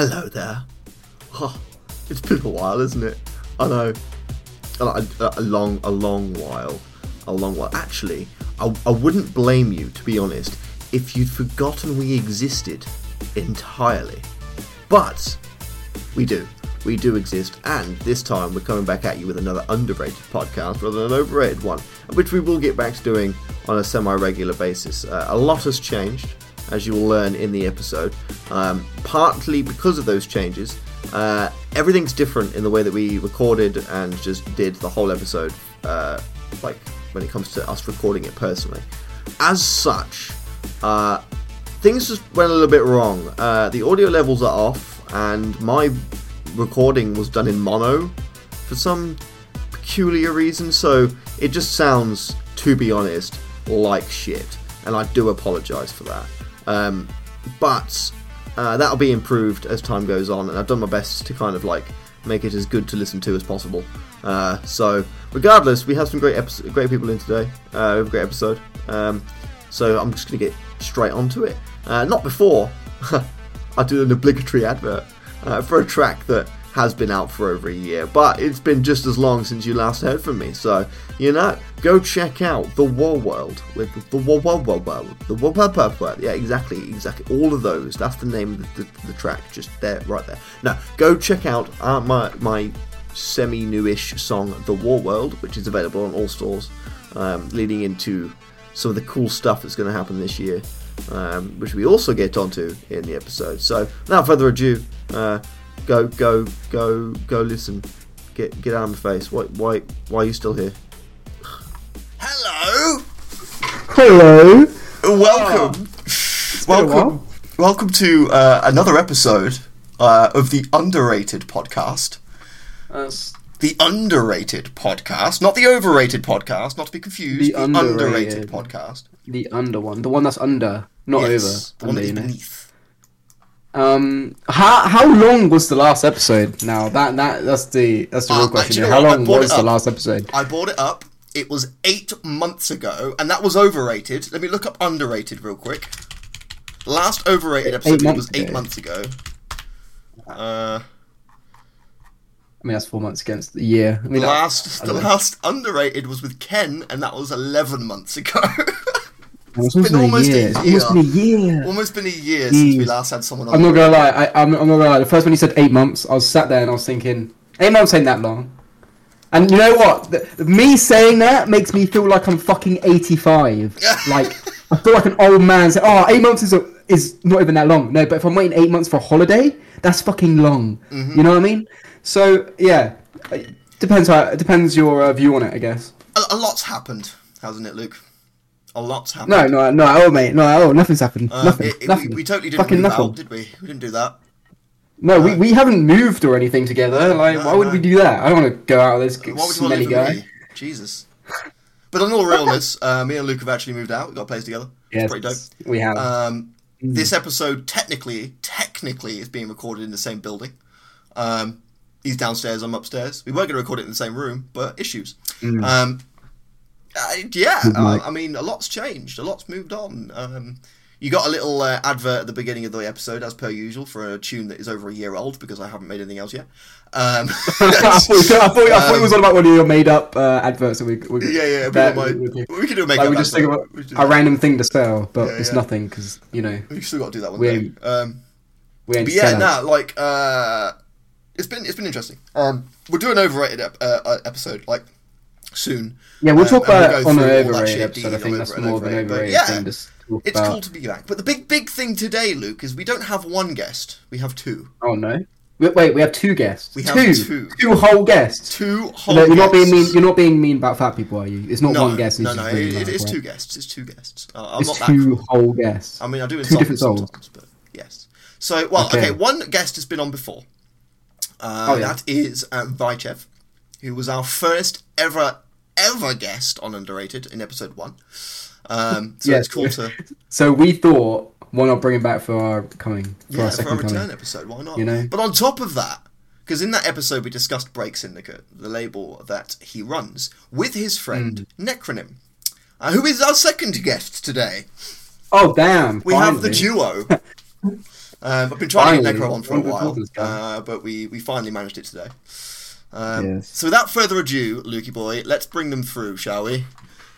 Hello there. Oh, it's been a while, isn't it? I know. A, a, long, a long while. A long while. Actually, I, I wouldn't blame you, to be honest, if you'd forgotten we existed entirely. But we do. We do exist, and this time we're coming back at you with another underrated podcast rather than an overrated one, which we will get back to doing on a semi regular basis. Uh, a lot has changed, as you will learn in the episode, um, partly because of those changes. Uh, everything's different in the way that we recorded and just did the whole episode, uh, like when it comes to us recording it personally. As such, uh, things just went a little bit wrong. Uh, the audio levels are off, and my recording was done in mono for some peculiar reason, so it just sounds, to be honest, like shit. And I do apologise for that. Um, but uh, that'll be improved as time goes on, and I've done my best to kind of like make it as good to listen to as possible. Uh, so, regardless, we have some great epi- great people in today. Uh, we have a great episode. Um, so I'm just going to get straight onto it. Uh, not before I do an obligatory advert uh, for a track that has been out for over a year, but it's been just as long since you last heard from me. So, you know, go check out The War World with The War World World World. The War World World World. Yeah, exactly, exactly. All of those. That's the name of the, the, the track, just there, right there. Now, go check out uh, my, my semi newish song, The War World, which is available on all stores, um, leading into some of the cool stuff that's going to happen this year. Um, which we also get onto in the episode. So, without further ado, uh, go, go, go, go! Listen, get get out of my face. Why, why, why are you still here? Hello, Hello. welcome, welcome, welcome to uh, another episode uh, of the underrated podcast. That's The underrated podcast, not the overrated podcast, not to be confused. The The, underrated. underrated. podcast. the under one, the one that's under, not Yes, the over. one Under, that you know. beneath. Um, how how long was the last episode? Now that that that's the that's the Uh, real do question. you how long was the last episode? I brought it up. It was eight months ago, and that was overrated. Let me look up underrated real quick. Last overrated episode months was eight ago. months ago. Uh, I mean, that's four months against the year. I the mean, last, I the know. last underrated was with Ken, and that was eleven months ago. it's been almost a year. It's almost been a year. Almost been a year since we last had someone on. I'm not gonna lie. I, I'm, I'm not gonna lie. The first when you said eight months, I was sat there and I was thinking, eight months ain't that long. And you know what? The, me saying that makes me feel like I'm fucking 85. like I feel like an old man saying, "Oh, eight months is a, is not even that long." No, but if I'm waiting eight months for a holiday, that's fucking long. Mm-hmm. You know what I mean? So yeah, it depends how it depends your uh, view on it, I guess. A, a lot's happened, hasn't it, Luke? A lot's happened. No, no, no, oh mate, no, oh, nothing's happened. Um, nothing, it- it- nothing. We, we totally didn't fucking move nothing. out, did we? We didn't do that. No, we, we haven't moved or anything together. Like, No, why would no. we do that? I don't want to go out with this Why would you want to smelly guy. Jesus. But on all realness, uh, me and Luke have actually moved out. We've got a place together. Yes, It's pretty dope. we have. Um, Mm. This episode technically, technically, is being recorded in the same building. Um, he's downstairs. I'm upstairs. We were going to record it in the same room, but issues. Mm. Um, uh, yeah, uh. I mean, a lot's changed. A lot's moved on. Um, you got a little uh, advert at the beginning of the episode, as per usual, for a tune that is over a year old because I haven't made anything else yet. Um, I, thought, I, thought, I thought it was all about one of your made up uh, adverts that we, we yeah, yeah. We, that might, we- we- we can do a like, we just think about We a random thing to sell, but Yeah, it's yeah. nothing because you know We've still got to do that one We Um, we ain't But yeah, nah, like uh, it's been it's been interesting. Um, we'll do an overrated ep- uh, uh, episode like soon. Yeah, we'll Um, talk and we'll about on an that overrated episode. I think that's more of an overrated, yeah, thing. Just It's about. cool to be back. But the big big thing today, Luke, is we don't have one guest. We have two. Oh no! Wait, we have two guests. We have two, two. two whole guests. Two whole. No, you're not being mean. You're not being mean about fat people, are you? It's not no, one guest. No, it's no, it, it is right? two guests. It's two guests. Uh, I'm It's not two cruel. whole guests. I mean, I do Two different souls. but yes. So, well, okay. Okay. one guest has been on before. Uh, Oh, yeah. That is uh, Vychev, who was our first ever ever guest on Underrated in episode one. Um, so Yes. it's cool to So we thought, why not bring him back for our coming for yeah our for second a return coming? episode. Why not? You know? But on top of that, because in that episode we discussed Break Syndicate, the label that he runs, with his friend Hmm. Necronym, uh, who is our second guest today. Oh damn! We have the duo. Um, I've been trying to get Necro on for a one of the while, uh, but we, we finally managed it today. Um, Yes. So without further ado, Lukey boy, let's bring them through, shall we?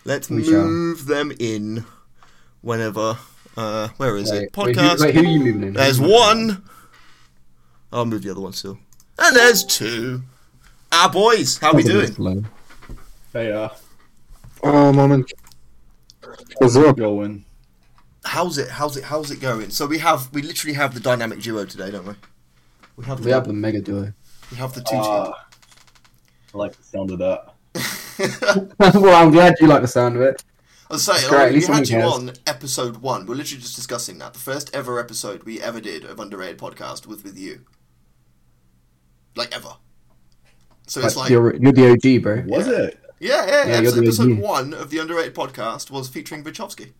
Let's We shall. move them in whenever. Uh, where is Wait, it? wait, Podcast. who, wait, who are you moving in? There's one. I'll move the other one still. And there's two. Our boys, how are we doing? Hello. Hey, uh, Oh, moment. What's up? going. How's it? How's it? How's it going? So we have, we literally have the dynamic duo today, don't we? We have the, We have the mega duo. we have the two Uh, I like the sound of that. well, I'm glad you like the sound of it. I was saying, Great, uh, we had you someone on episode one. We're literally just discussing that. The first ever episode we ever did of Underrated Podcast was with you. Like ever. So it's Like, like, you're, you're the OG, bro. Was it? yeah, yeah, Yeah, you're episode, episode one of the Underrated Podcast was featuring Wachowski.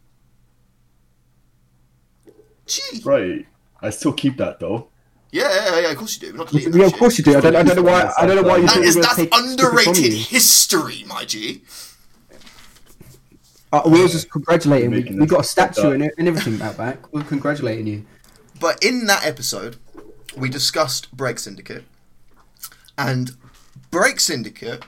Gee. Right. I still keep that though. Yeah, yeah, yeah, of course you do. Not deleting Yeah, of course you do. I don't, I don't know why. I don't know why you That thought we were that's going to take took it from underrated history, my G. Uh, we were just congratulating. We, Making we got a statue up. and, and everything out back. We're congratulating you. But in that episode, we discussed Break Syndicate, and Break Syndicate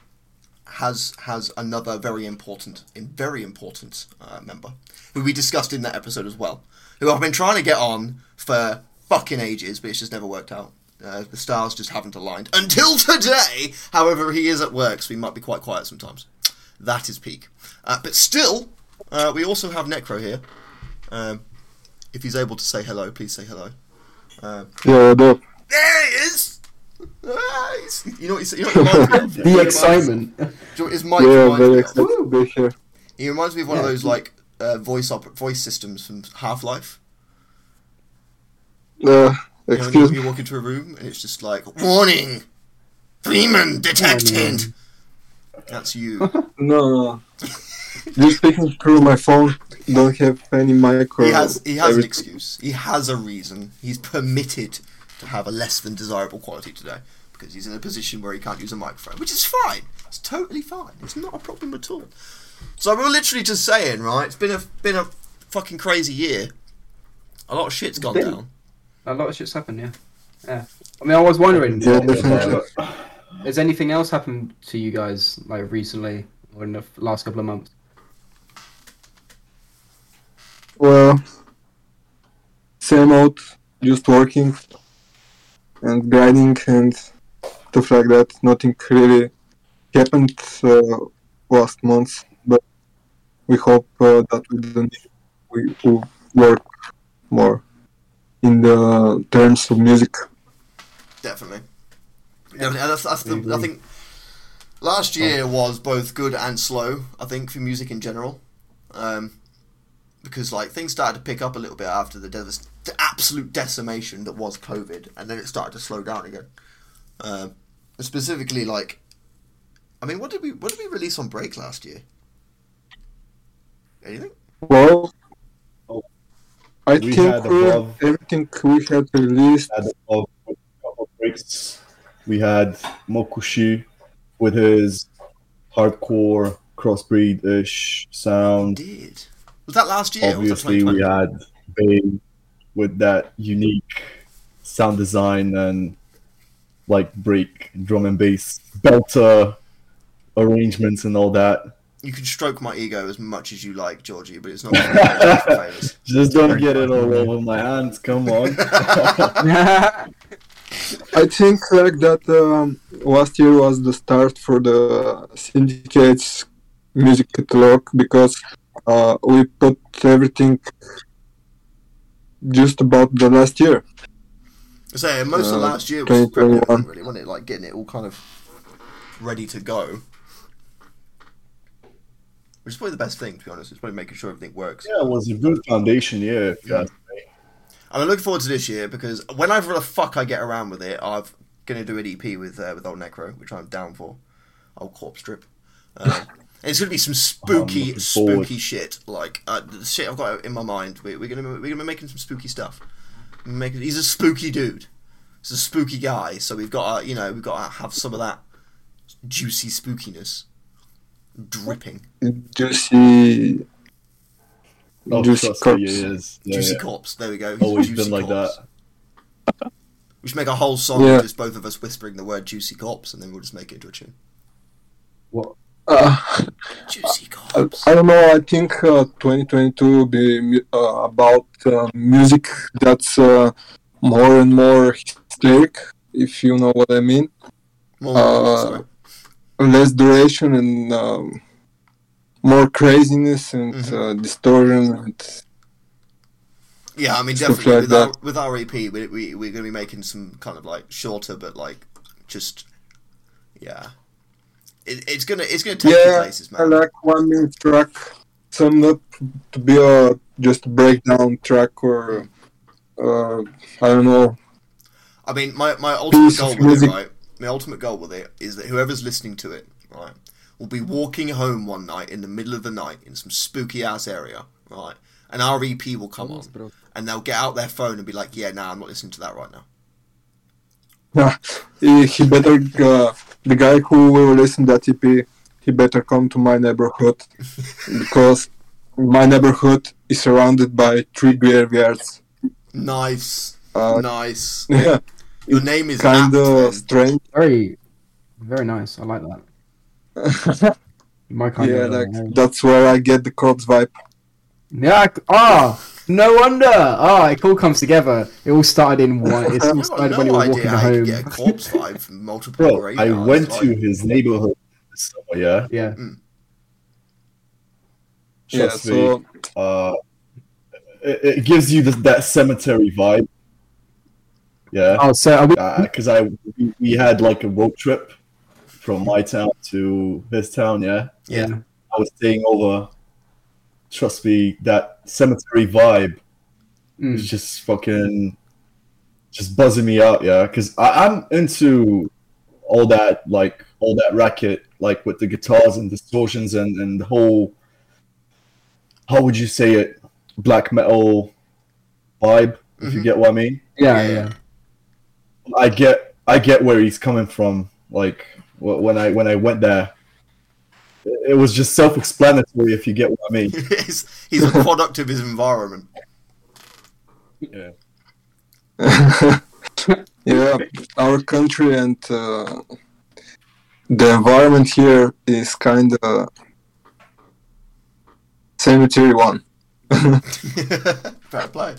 has has another very important, very important uh, member who we discussed in that episode as well. Who I've been trying to get on for fucking ages, but it's just never worked out. Uh, the stars just haven't aligned until today. However, he is at work, so he might be quite quiet sometimes. That is peak. Uh, but still, uh, we also have Necro here. Um, if he's able to say hello, please say hello. Uh, Yeah, up? there he is. Ah, you know what he's, you know what he reminds me? He The excitement. do you know what his mic Yeah, reminds very me of? excited to be here. He reminds me of one of Yeah. those like uh, voice op- voice systems from Half Life. Uh, You know, when excuse you, me. you walk into a room and it's just like warning, Freeman detected. That's you. No, no. You're speaking through my phone. Don't have any micro. He has he has an excuse. He has a reason. He's permitted to have a less than desirable quality today because he's in a position where he can't use a microphone, which is fine. It's totally fine. It's not a problem at all. So we're literally just saying, right? It's been a been a fucking crazy year. A lot of shit's gone Been. down. A lot of shit's happened, yeah. Yeah. I mean, I was wondering, Yeah, definitely. has anything else happened to you guys, like, recently, or in the last couple of months? Well, same old, just working and grinding and stuff like that. Nothing really happened uh, last month, but we hope uh, that we don't we will work more in the terms of music. Definitely. Definitely. And that's, that's the, I think last year was both good and slow. I think for music in general, um, because like things started to pick up a little bit after the, devas- the absolute decimation that was COVID, and then it started to slow down again. Um, specifically, like, I mean, what did we what did we release on break last year? Anything? Well, Oh. I We think had above- everything we had released. had a couple breaks. We had Mokushi with his hardcore crossbreed ish sound. Did was that last year? or was that Obviously, we had Bay with that unique sound design and like break drum and bass belter arrangements and all that. You can stroke my ego as much as you like, Georgie, but it's not. gonna do me any. Just don't get it all over my hands. Come on. I think like that um, last year was the start for the syndicates music catalog because uh, we put everything just about the last year. So most of Uh, last year was 2021. really, wasn't it? Like getting it all kind of ready to go. Which is probably the best thing, to be honest. It's probably making sure everything works. yeah, it was a good foundation Yeah, If you ask me. And I'm looking forward to this year because whenever the fuck I get around with it, I'm gonna do an EP with uh, with old Necro, which I'm down for. Old corpse strip. Um, and it's gonna be some spooky, spooky shit. Like uh, the shit I've got in my mind. We, we're gonna we're gonna be making some spooky stuff. Making, he's a spooky dude. He's a spooky guy. So we've got to, you know we've got to have some of that juicy spookiness dripping. Juicy, Oh, juicy trust corpse. me, it is. Yeah, Juicy yeah. corpse. There we go. He's a Always juicy been like corpse. that. We should make a whole song Yeah. with just both of us whispering the word "juicy cops," and then we'll just make it into a tune. What? Uh, Juicy I. I don't know. I think uh, 2022 will be uh, about uh, music that's uh, more and more hysteric, if you know what I mean. More, uh, sorry. Less duration and um, more craziness and Mhm. uh, distortion. And Yeah, I mean, definitely like with, that. our, with our EP, we, we we're going to be making some kind of like shorter, but like just yeah, it, it's gonna it's gonna take yeah, places, I like one minute track summed up to be a just a breakdown track or uh, I don't know. I mean, my, my ultimate Piece goal with it, right? My ultimate goal with it is that whoever's listening to it, right, will be walking home one night in the middle of the night in some spooky ass area, right, and our EP will come on, and they'll get out their phone and be like, "Yeah, nah, I'm not listening to that right now." he, he better uh, the guy who will listen to that EP he better come to my neighborhood because my neighborhood is surrounded by three graveyards. Nice, Uh, nice. yeah, Your name is kind of strange. Very, very nice. I like that. My kind yeah, of. like that's where I get the corpse vibe. Yeah. I c- Ah, no wonder. Ah, it all comes together. It all started in one. It all I've started when you were walking idea how you home. get a corpse vibe from multiple Bro, I went like- to his neighborhood this summer, yeah. Yeah. Yeah, Trust me. so Uh, it, it gives you this, that cemetery vibe. Yeah, Oh, so are we? because I we, we had like a road trip from my town to his town. Yeah, Yeah. I was staying over. Trust me, that cemetery vibe Mm. is just fucking, just buzzing me out. Yeah, because I'm into all that, like all that racket, like with the guitars and distortions and and the whole. How would you say it? Black metal vibe, if you Mhm. get what I mean. Yeah, Yeah. Yeah. I get I get where he's coming from. Like when I when I went there, it it was just self-explanatory. If you get what I mean. he's, he's a product of his environment. Yeah. yeah, our country and uh, the environment here is kind of cemetery one. Fair play.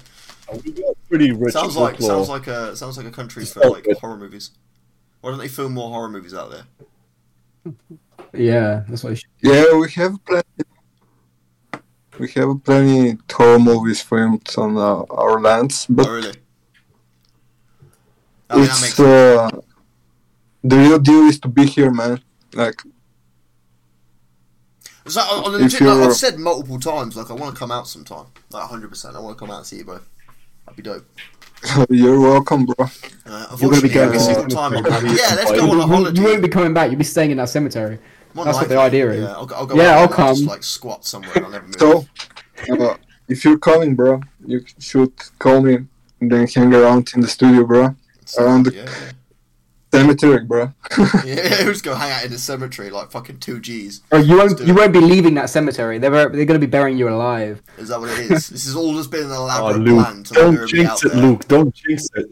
We got pretty rich Sounds like folklore. sounds like a sounds like a country It's for like good. horror movies. Why don't they film more horror movies out there? Yeah, that's what I should. Yeah, we have plenty. We have plenty horror movies filmed on uh, our lands, but oh, really? I mean, that makes it's uh, the real deal is to be here, man. Like, So, on legit, like, I've said multiple times, like I want to come out sometime, like hundred percent. I want to come out and see you both. That'd be dope. you're welcome, bro. Uh, You're gonna be going every single time. I'm like, yeah, let's go on a holiday. you won't be coming back. You'll be staying in that cemetery. More that's what the idea is. Yeah, I'll, go- I'll go. Yeah, I'll and Just, like squat somewhere. and I'll never move. So, uh, if you're coming, bro, you should call me and then hang around in the studio, bro. Around the- yeah, Cemetery, bro. yeah. yeah, we'll just go hang out in the cemetery like fucking two G's. Or you won't. You it. won't be leaving that cemetery. They're they're going to be burying you alive. Is that what it is? this has all just been an Oh, elaborate Luke, plan to lure don't me out jinx it, there. Luke. Don't jinx it.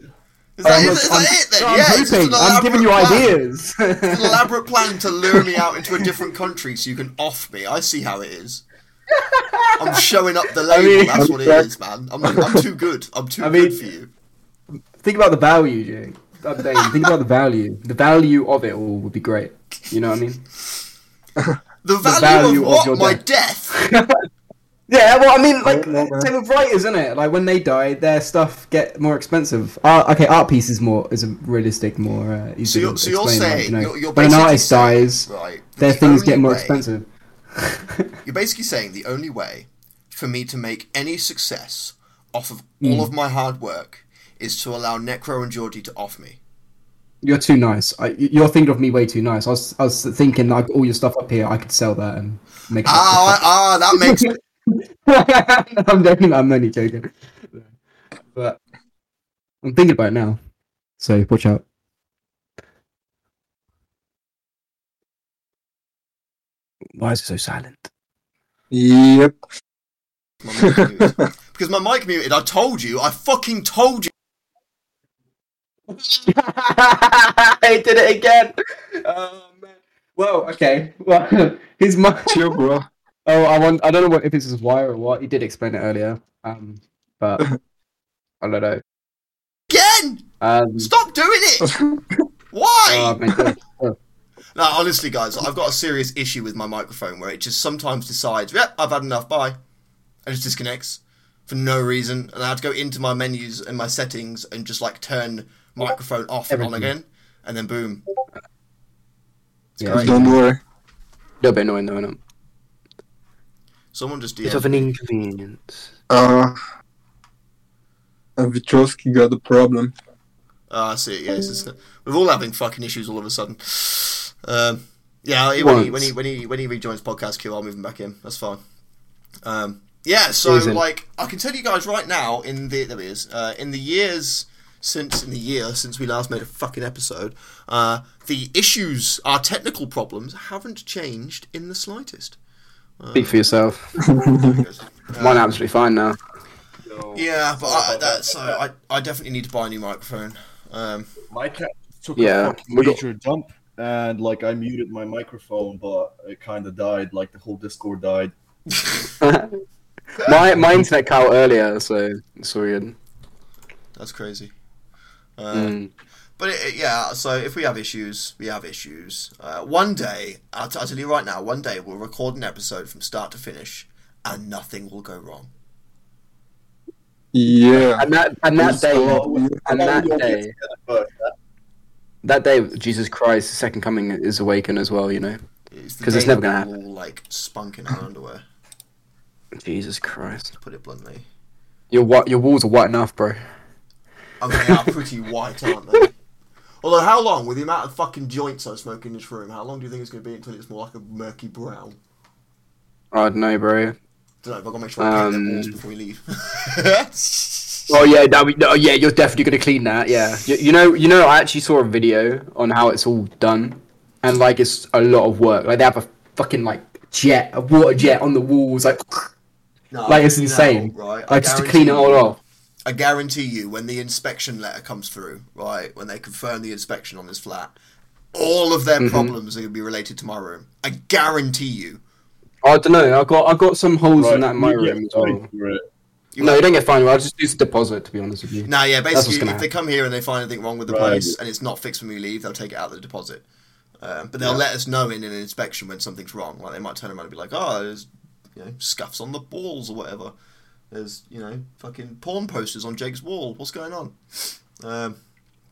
Is that, I'm is, is that it then? I'm yeah, hoping. I'm giving you plan. ideas. It's an elaborate plan to lure me out into a different country so you can off me. I see how it is. I'm showing up the label. mean- That's what it is, man. I'm, I'm too good. I'm too I mean- good for you. think about the value, Jay. God damn, think about the value. The value of it all would be great. You know what I mean? The value, value of of what? your My death. death. Yeah, well, I mean, like, No, no, man. same with writers, isn't it? Like, when they die, their stuff get more expensive. Art, okay, art piece is more is a realistic, more uh, So you're, to so you're saying like, you know, you're, you're when an artist saying, dies, right? their the things get more way- expensive. You're basically saying the only way for me to make any success off of Hmm. all of my hard work is to allow Necro and Georgie to off me. You're too nice. I, you're thinking of me way too nice. I was, I was thinking like all your stuff up here, I could sell that and make. Ah, ah, that makes I'm joking. I'm only joking. But I'm thinking about it now. So watch out. Why is it so silent? Yep. my mic muted. because my mic muted. I told you. I fucking told you. I did it again. Oh man. Well, okay. Well, his mic. Chill, bro. Oh, I want. I don't know what if it's his wire or what. He did explain it earlier. Um, but I don't know. Again! Um, Stop doing it! Why? oh, man, oh, No, honestly, guys, I've got a serious issue with my microphone where it just sometimes decides, yep, I've had enough, bye. And it just disconnects for no reason. And I have to go into my menus and my settings and just like turn microphone off and on again. And then boom. It's Yeah. great. Don't worry. little bit annoying though, isn't it? Someone just Bit DM. of an inconvenience. Uh, Vichowski got a problem. Ah, I see it. Yeah, it's just, we're all having fucking issues all of a sudden. Um, yeah, when he, when he when he when he rejoins podcast queue, I'll move him back in. That's fine. Um, yeah, so like I can tell you guys right now, in the there he is, uh, in the years since in the year since we last made a fucking episode, uh, the issues, our technical problems, haven't changed in the slightest. Speak for yourself. Um, Mine absolutely fine now. yeah, but I, that, so I, I definitely need to buy a new microphone. Um, My cat took Yeah, a fucking we got- major dump, and like I muted my microphone, but it kind of died. Like the whole Discord died. my my internet cut out earlier, so it's all that's crazy. Uh, Mm. But it, it- yeah, so if we have issues, we have issues. Uh, one day, I'll, t- I'll tell you right now, one day we'll record an episode from start to finish, and nothing will go wrong. Yeah. And that and that day, and that day, that day, Jesus Christ, the second coming is awakened as well. You know, It's the 'Cause it's never gonna we're all like spunk in our underwear, Jesus Christ, to put it bluntly. your what your walls are white enough, bro. Mean, they are pretty white, aren't they? Although, how long, with the amount of fucking joints I smoke in this room, how long do you think it's going to be until it's more like a murky brown? I don't know, bro. don't know, but I've got to make sure I paint them Um, walls before we leave. Oh yeah, that we, oh, yeah, you're definitely gonna clean that. Yeah, you, you know, you know, I actually saw a video on how it's all done, and like it's a lot of work. Like they have a fucking like jet, a water jet on the walls, like No, like it's no, insane. right? I like just to clean it all off. I guarantee you, when the inspection letter comes through, right, when they confirm the inspection on this flat, all of their Mhm. problems are going to be related to my room. I guarantee you. I don't know. I got I got some holes in that in my you room as well. You No, you don't get fined. I'll just use a deposit to be honest with you. Nah, yeah, basically, gonna if they come here and they find anything wrong with the Right. place and it's not fixed when we leave, they'll take it out of the deposit. Um, but they'll Yeah. let us know in an inspection when something's wrong. Like they might turn around and be like, "Oh, there's you know scuffs on the walls or whatever. There's you know fucking porn posters on Jake's wall. What's going on?" Um,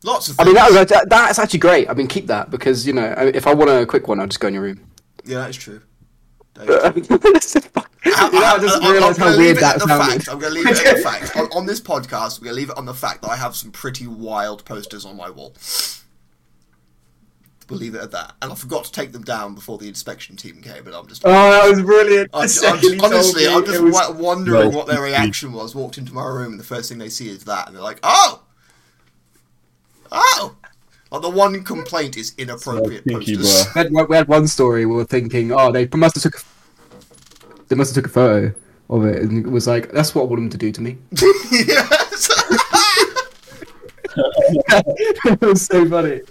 lots of. I mean, that, that, that's actually great. I mean, keep that because you know, if I want a quick one, I'll just go in your room. yeah, that is true. That is true. you know, I just I'm- realised how weird that sounded. I'm going to leave it at the fact. On, on this podcast, we're going to leave it on the fact that I have some pretty wild posters on my wall. We'll leave it at that. And I forgot to take them down before the inspection team came, but I'm just. Oh, that was brilliant. I'm, I'm just honestly, I'm just was- wondering Well, what their reaction was. Walked into my room, and the first thing they see is that, and they're like, "Oh, oh!" Like the one complaint is inappropriate So posters. We had, we had one story. We were thinking, oh, they must have took, a, they must have took a photo of it, and it was like, that's what I want them to do to me. yes. it was so funny.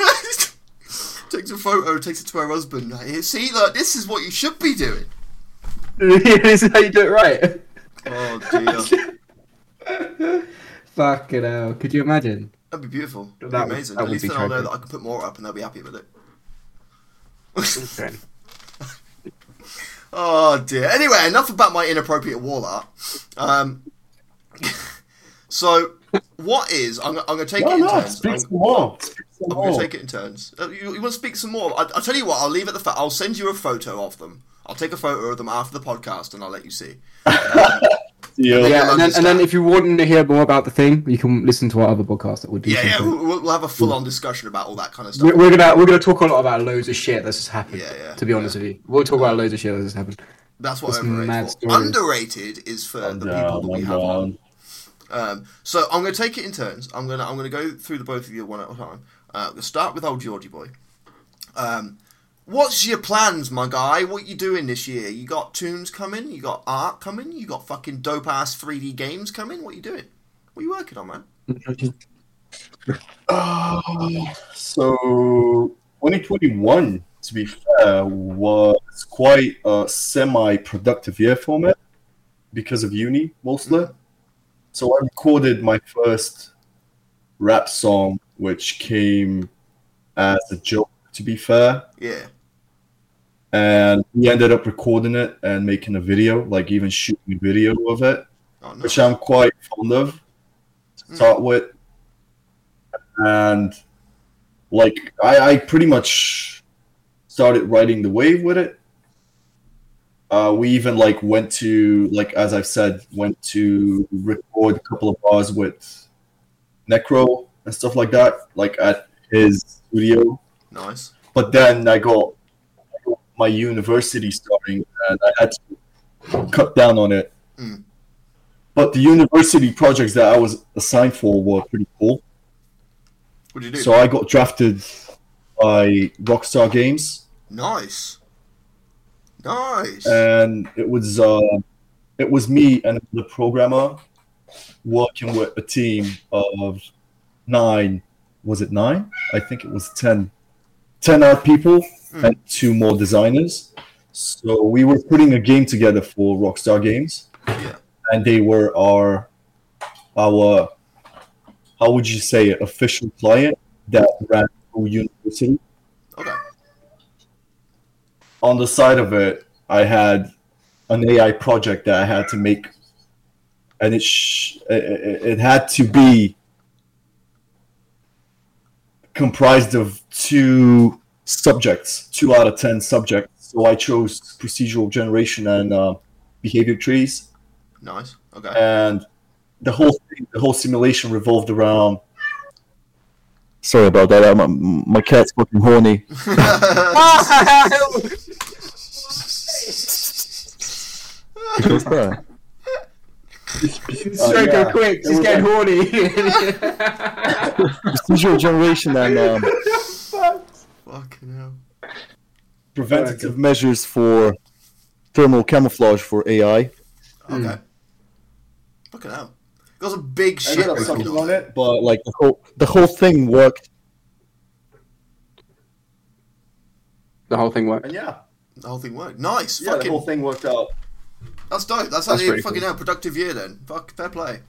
takes a photo, takes it to her husband. Like, See, look, this is what you should be doing. this is how you do it right. Oh dear, Fucking hell! Could you imagine? that'd be beautiful. That'd That be would- amazing. that At least then I'll know that I can put more up, and they'll be happy with it. Okay. Oh dear. Anyway, enough about my inappropriate wall art. Um, so what is? I'm, I'm going to take Why it in not? turns. Speak some more. Speak some I'm going to more. take it in turns. Uh, you, you want to speak some more? I, I'll tell you what. I'll leave it at the fact. I'll send you a photo of them. I'll take a photo of them after the podcast, and I'll let you see. Yeah. Yeah, and then, and then if you want to hear more about the thing, you can listen to our other podcast that we do. Yeah, yeah. We'll, we'll have a full-on discussion about all that kind of stuff. We're, we're gonna we're gonna talk a lot about loads of shit that's just happened. Yeah, yeah, To be honest with you, we'll talk about loads of shit that's just happened. That's what That's overrated. mad for. Underrated is for Calm the people down, that we have on. Um, so I'm going to take it in turns. I'm going to I'm going to go through the both of you one at a time. Uh, to start with old Georgie boy. Um, what's your plans, my guy? What you doing this year? You got tunes coming? You got art coming? You got fucking dope ass 3D games coming? What you doing? What you working on, man? Uh, so 2021, to be fair, was quite a semi-productive year for me because of uni mostly. So I recorded my first rap song, which came as a joke. To be fair, Yeah. and we ended up recording it and making a video, like even shooting a video of it. Oh, no. which I'm quite fond of to start with. And like I, I pretty much started riding the wave with it. Uh, we even like went to like as I've said, went to record a couple of bars with Necro and stuff like that, like at his studio. Nice. But then I got, my university starting and I had to cut down on it. Mm. But the university projects that I was assigned for were pretty cool. What did you do? So I got drafted by Rockstar Games, nice. Nice. and it was uh, it was me and the programmer working with a team of nine. Was it nine? I think it was ten. Ten odd people Hmm. and two more designers. So we were putting a game together for Rockstar Games. Yeah. and they were our our how would you say it official client that ran through university okay. on the side of it i had an ai project that i had to make and it sh- it it had to be comprised of two subjects two out of ten subjects so i chose procedural generation and uh, behavior trees Nice. Okay. and the whole thing, the whole simulation revolved around. Sorry about that. My, my cat's fucking horny. What's that? Yeah. quick, she's was getting horny. Visual generation and um, Fucking hell. preventative measures for thermal camouflage for AI. Okay. Fucking hell. Got some big I shit ended up written sucking on on it, but like the whole the whole thing worked. the whole thing worked. And yeah, The whole thing worked. Nice. yeah, the fucking. whole thing worked out. That's dope. That's, That's actually fucking cool. hell productive year then. Fuck, fair play.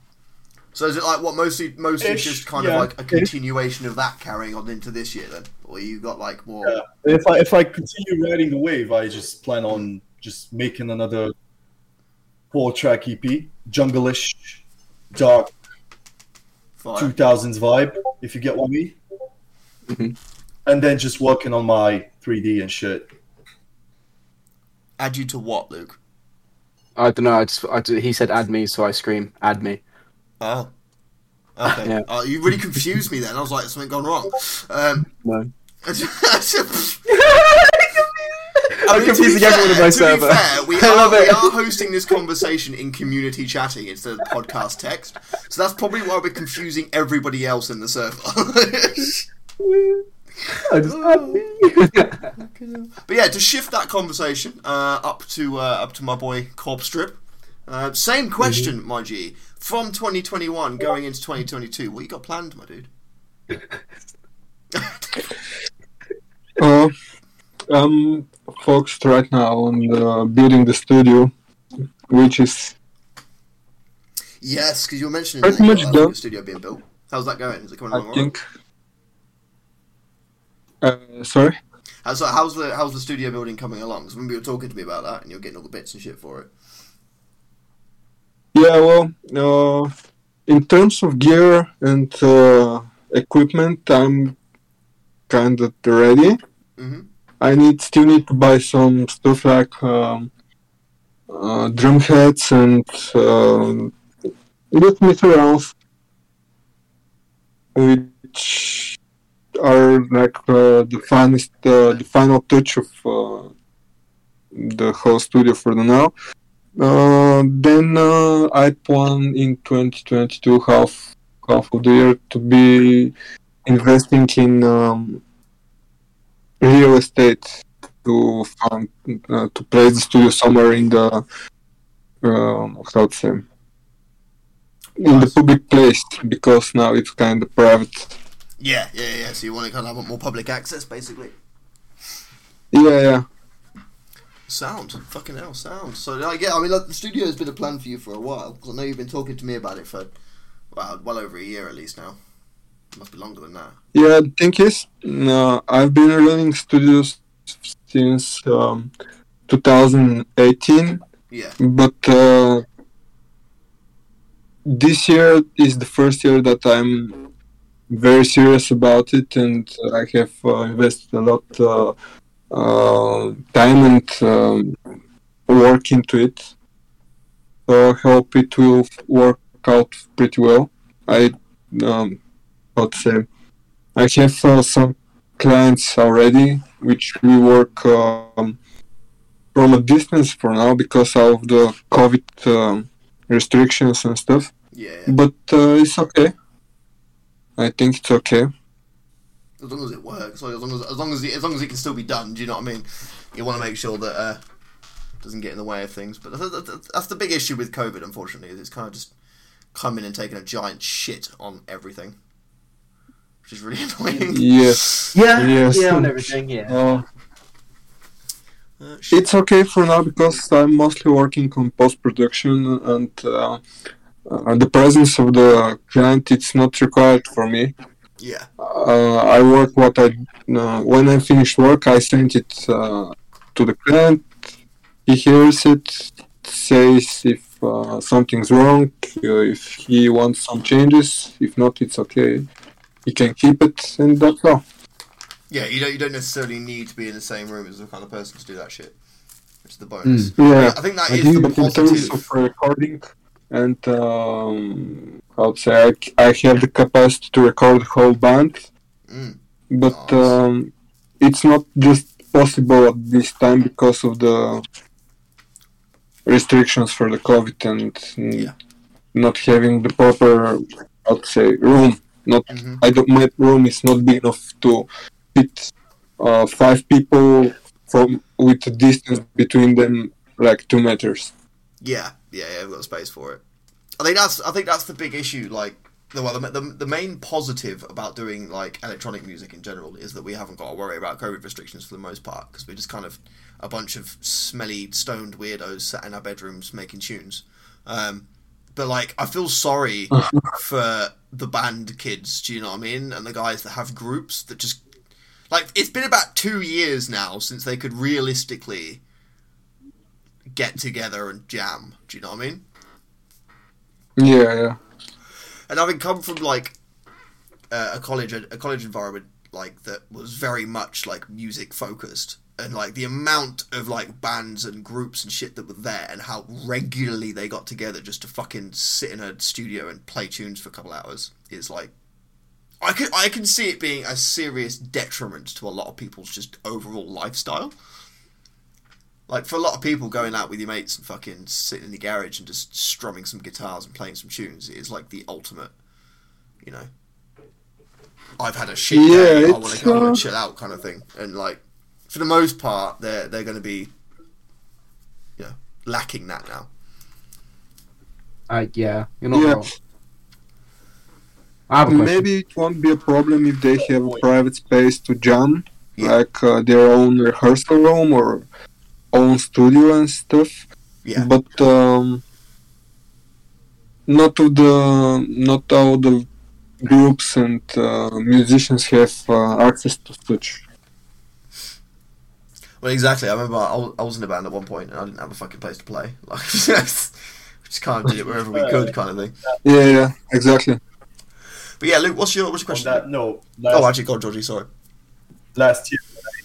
So is it like what mostly mostly Ish, just kind yeah. of like a continuation of that carrying on into this year then, or you got like more? Yeah. If I if I continue riding the wave, I just plan on just making another four track EP, jungle-ish, dark Fire. two thousands vibe, if you get what I mean. Mhm. And then just working on my 3D and shit. Add you to what, Luke? I don't know. I just, I he said add me, so I scream add me. Oh. Okay. Yeah. Oh, you really confused me then. I was like, something gone wrong. Um, No. I I'm mean, confusing be everyone on fair- my to server. Be fair, we I are, we are hosting this conversation in community chatting instead of podcast text, so that's probably why we're confusing everybody else in the server. I just add me. but yeah, to shift that conversation uh, up to uh, up to my boy Corp Strip. Uh, same question, my G. From 2021 going into 2022, what you got planned, my dude? Uh, I'm focused right now on uh, building the studio, which is Yes, because you were mentioning Pretty that much got, like, done. studio being built. How's that going? Is it coming along alright? think. Uh, sorry. How's, so how's the how's the studio building coming along? Because remember you were talking to me about that, and you're getting all the bits and shit for it. Yeah, well, uh, in terms of gear and uh, equipment, I'm kind of ready. hmm I need still need to buy some stuff like um, uh, drum heads and um, little materials, which are like uh, the finest, uh, the final touch of uh, the whole studio for the now. Uh, then uh, I plan in 2022 half half of the year to be investing in um, real estate to find uh, to place the studio somewhere in the um, how to say in the public place because now it's kind of private. Yeah, yeah, yeah. So you want to kind of have more public access, basically. Yeah, yeah. Sound, fucking hell, sound. So like, yeah, I mean, like, the studio has been a plan for you for a while because I know you've been talking to me about it for well, well over a year at least now. It must be longer than that. Yeah, the thing is, uh, I've been running studios since um, 2018, Yeah, but uh, this year is the first year that I'm very serious about it, and I have uh, invested a lot uh, uh, time and um, work into it. So I hope it will work out pretty well. I um, how to say I have uh, some clients already, which we work um, from a distance for now because of the COVID um, restrictions and stuff. yeah. yeah. But uh, it's okay. I think it's okay. As long as it works, like, as long as as long as it, as long as it can still be done. Do you know what I mean? You want to make sure that uh, doesn't get in the way of things. But that's, that's, that's the big issue with COVID, unfortunately. Is it's kind of just coming and taking a giant shit on everything, which is really annoying. Yes. Yeah, Yes. yeah, on everything. Yeah. Uh, Uh, it's okay for now because I'm mostly working on post production and uh, uh, the presence of the client it's not required for me. Yeah, uh, I work what I uh, when I finish work I send it uh, to the client. He hears it, says if uh, something's wrong, uh, if he wants some changes. If not, it's okay. He can keep it, and that's all. yeah. You don't you don't necessarily need to be in the same room as the kind of person to do that shit, which is the bonus. Yeah, I think that I is do, the but in terms positive. of recording, and um, I would say I have the capacity to record the whole band, Mm. but Nice. um, it's not just possible at this time because of the restrictions for the COVID and Yeah. not having the proper, I'd say, room. Not, Mhm. I don't. My room is not big enough to fit uh, five people from with a distance between them like two meters. Yeah, yeah, yeah, we've got space for it. I think that's I think that's the big issue. Like, the well, the, the, the main positive about doing like electronic music in general is that we haven't got to worry about COVID restrictions for the most part because we're just kind of a bunch of smelly, stoned weirdos sat in our bedrooms making tunes. Um, but like, I feel sorry for the band kids. Do you know what I mean? And the guys that have groups that just like it's been about two years now since they could realistically get together and jam. Do you know what I mean? Yeah, yeah. And having come from like uh, a college, a college environment like that was very much like music focused, and like the amount of like bands and groups and shit that were there, and how regularly they got together just to fucking sit in a studio and play tunes for a couple hours is like. I can I can see it being a serious detriment to a lot of people's just overall lifestyle. Like for a lot of people, going out with your mates and fucking sitting in the garage and just strumming some guitars and playing some tunes is like the ultimate. You know, I've had a shit Yeah, day. I want to go uh, and chill out, kind of thing. And like, for the most part, they're they're going to be, you know, lacking that now. Uh, yeah, you're not Yeah. wrong. I have a question. Maybe it won't be a problem if they have a private space to jam, Yeah. like uh, their own rehearsal room or own studio and stuff. Yeah. But um, not of the not all the groups and uh, musicians have uh, access to such. Well, exactly. I remember I was, I was in a band at one point and I didn't have a fucking place to play. Like, just kind of did it wherever we could, kind of thing. Yeah, yeah, exactly. But yeah, Luke, what's your what's your question? that note, last, Oh, actually, go on, Georgie. Sorry. last year when I,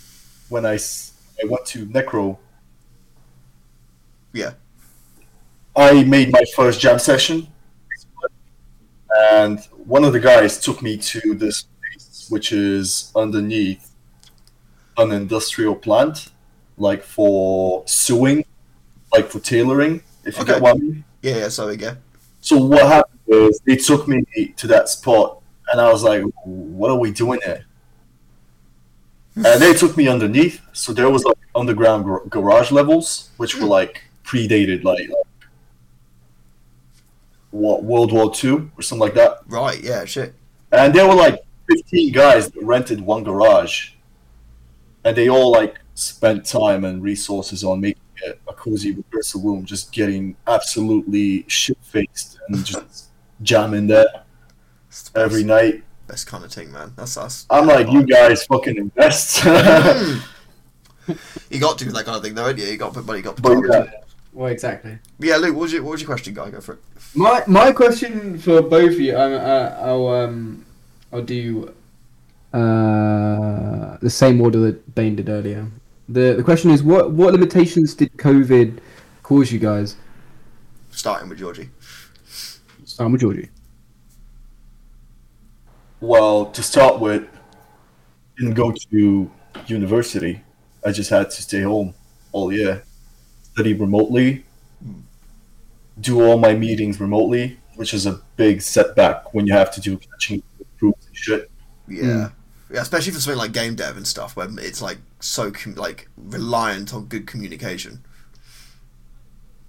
when I s- I went to Necro, Yeah. I made my first jam session, and one of the guys took me to this place which is underneath an industrial plant, like for sewing, like for tailoring. If you Okay. get what I mean. Yeah, yeah. So yeah. So what happened was they took me to that spot, and I was like, "What are we doing here?" And they took me underneath, so there was like underground gar- garage levels, which were mm. like predated, like, like what World War Two or something like that, Right, yeah, shit. and there were like 15 guys that rented one garage, and they all like spent time and resources on making it a cozy rehearsal room, just getting absolutely shit faced and just jamming there every night. best kind of thing, man. That's us. I'm like, you guys fucking invest. Hmm. You got to do that kind of thing, though, ain't you? You got to money, you got to but yeah. Well, exactly. Yeah, Luke, what was your what was your question, guy? Go for it. My my question for both of you, um, uh, I'll um, I'll do uh, the same order that Bane did earlier. the The question is, what what limitations did COVID cause you guys? Starting with Georgie. Starting with Georgie. well, to start with, didn't go to university. I just had to stay home all year, study remotely, do all my meetings remotely, which is a big setback when you have to do catching proofs and shit. Yeah. Yeah, especially for something like game dev and stuff, where it's like so com- like reliant on good communication.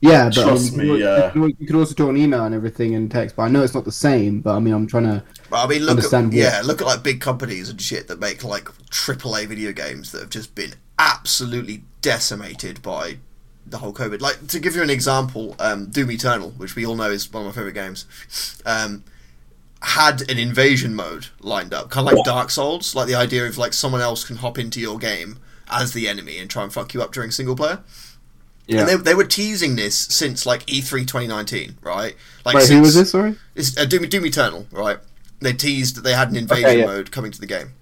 Yeah, but Trust I mean, you, me, could, uh, you, could, you could also do an email and everything and text. But I know it's not the same. But I mean, I'm trying to. But I mean, look at Understand what- yeah, look at like big companies and shit that make like AAA video games that have just been absolutely decimated by the whole COVID. Like to give you an example, um, Doom Eternal, which we all know is one of my favorite games, um, had an invasion mode lined up, kind of like Dark Souls, like the idea of like someone else can hop into your game as the enemy and try and fuck you up during single player. Yeah. And they, they were teasing this since like E E3 2019, right? Like Wait, who since- was this? Sorry. it's uh, Doom, Doom Eternal, right? They teased that they had an invasion Okay, yeah. mode coming to the game,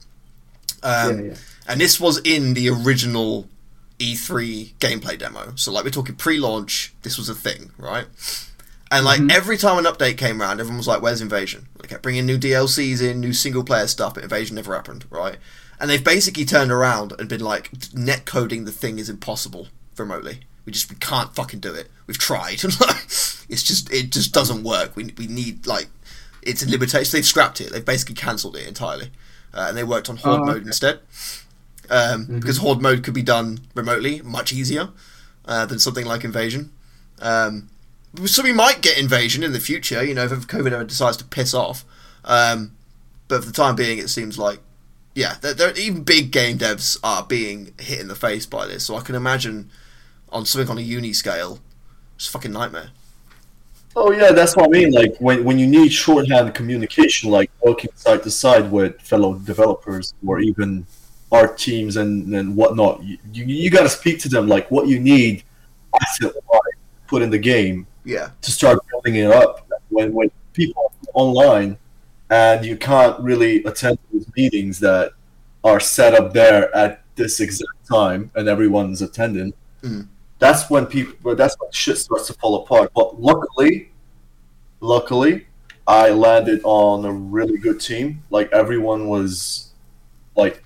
um, yeah, yeah. and this was in the original E3 gameplay demo. So, like, we're talking pre-launch. This was a thing, right? And like Mhm. every time an update came around, everyone was like, "Where's Invasion?" They kept bringing new DLCs in, new single-player stuff, but Invasion never happened, right? And they've basically turned around and been like, "Net coding the thing is impossible remotely. We just we can't fucking do it. We've tried. it's just it just doesn't work. We we need like it's a limitation. They've scrapped it. They've basically cancelled it entirely, uh, and they worked on horde Oh, mode okay. instead. Um, Because horde mode could be done remotely, much easier uh, than something like invasion. Um, so we might get invasion in the future. You know, if COVID ever decides to piss off. Um, but for the time being, it seems like yeah, they're, they're, even big game devs are being hit in the face by this. So I can imagine on something on a uni scale, it's a fucking nightmare. Oh yeah, that's what I mean. Like when, when you need shorthand communication, like working side to side with fellow developers or even art teams and, and whatnot, you, you, you got to speak to them like what you need asset wise put in the game Yeah, to start building it up. When when people are online and you can't really attend those meetings that are set up there at this exact time and everyone's attending, Mhm. that's when people that's when shit starts to fall apart. But luckily, luckily, I landed on a really good team. Like everyone was like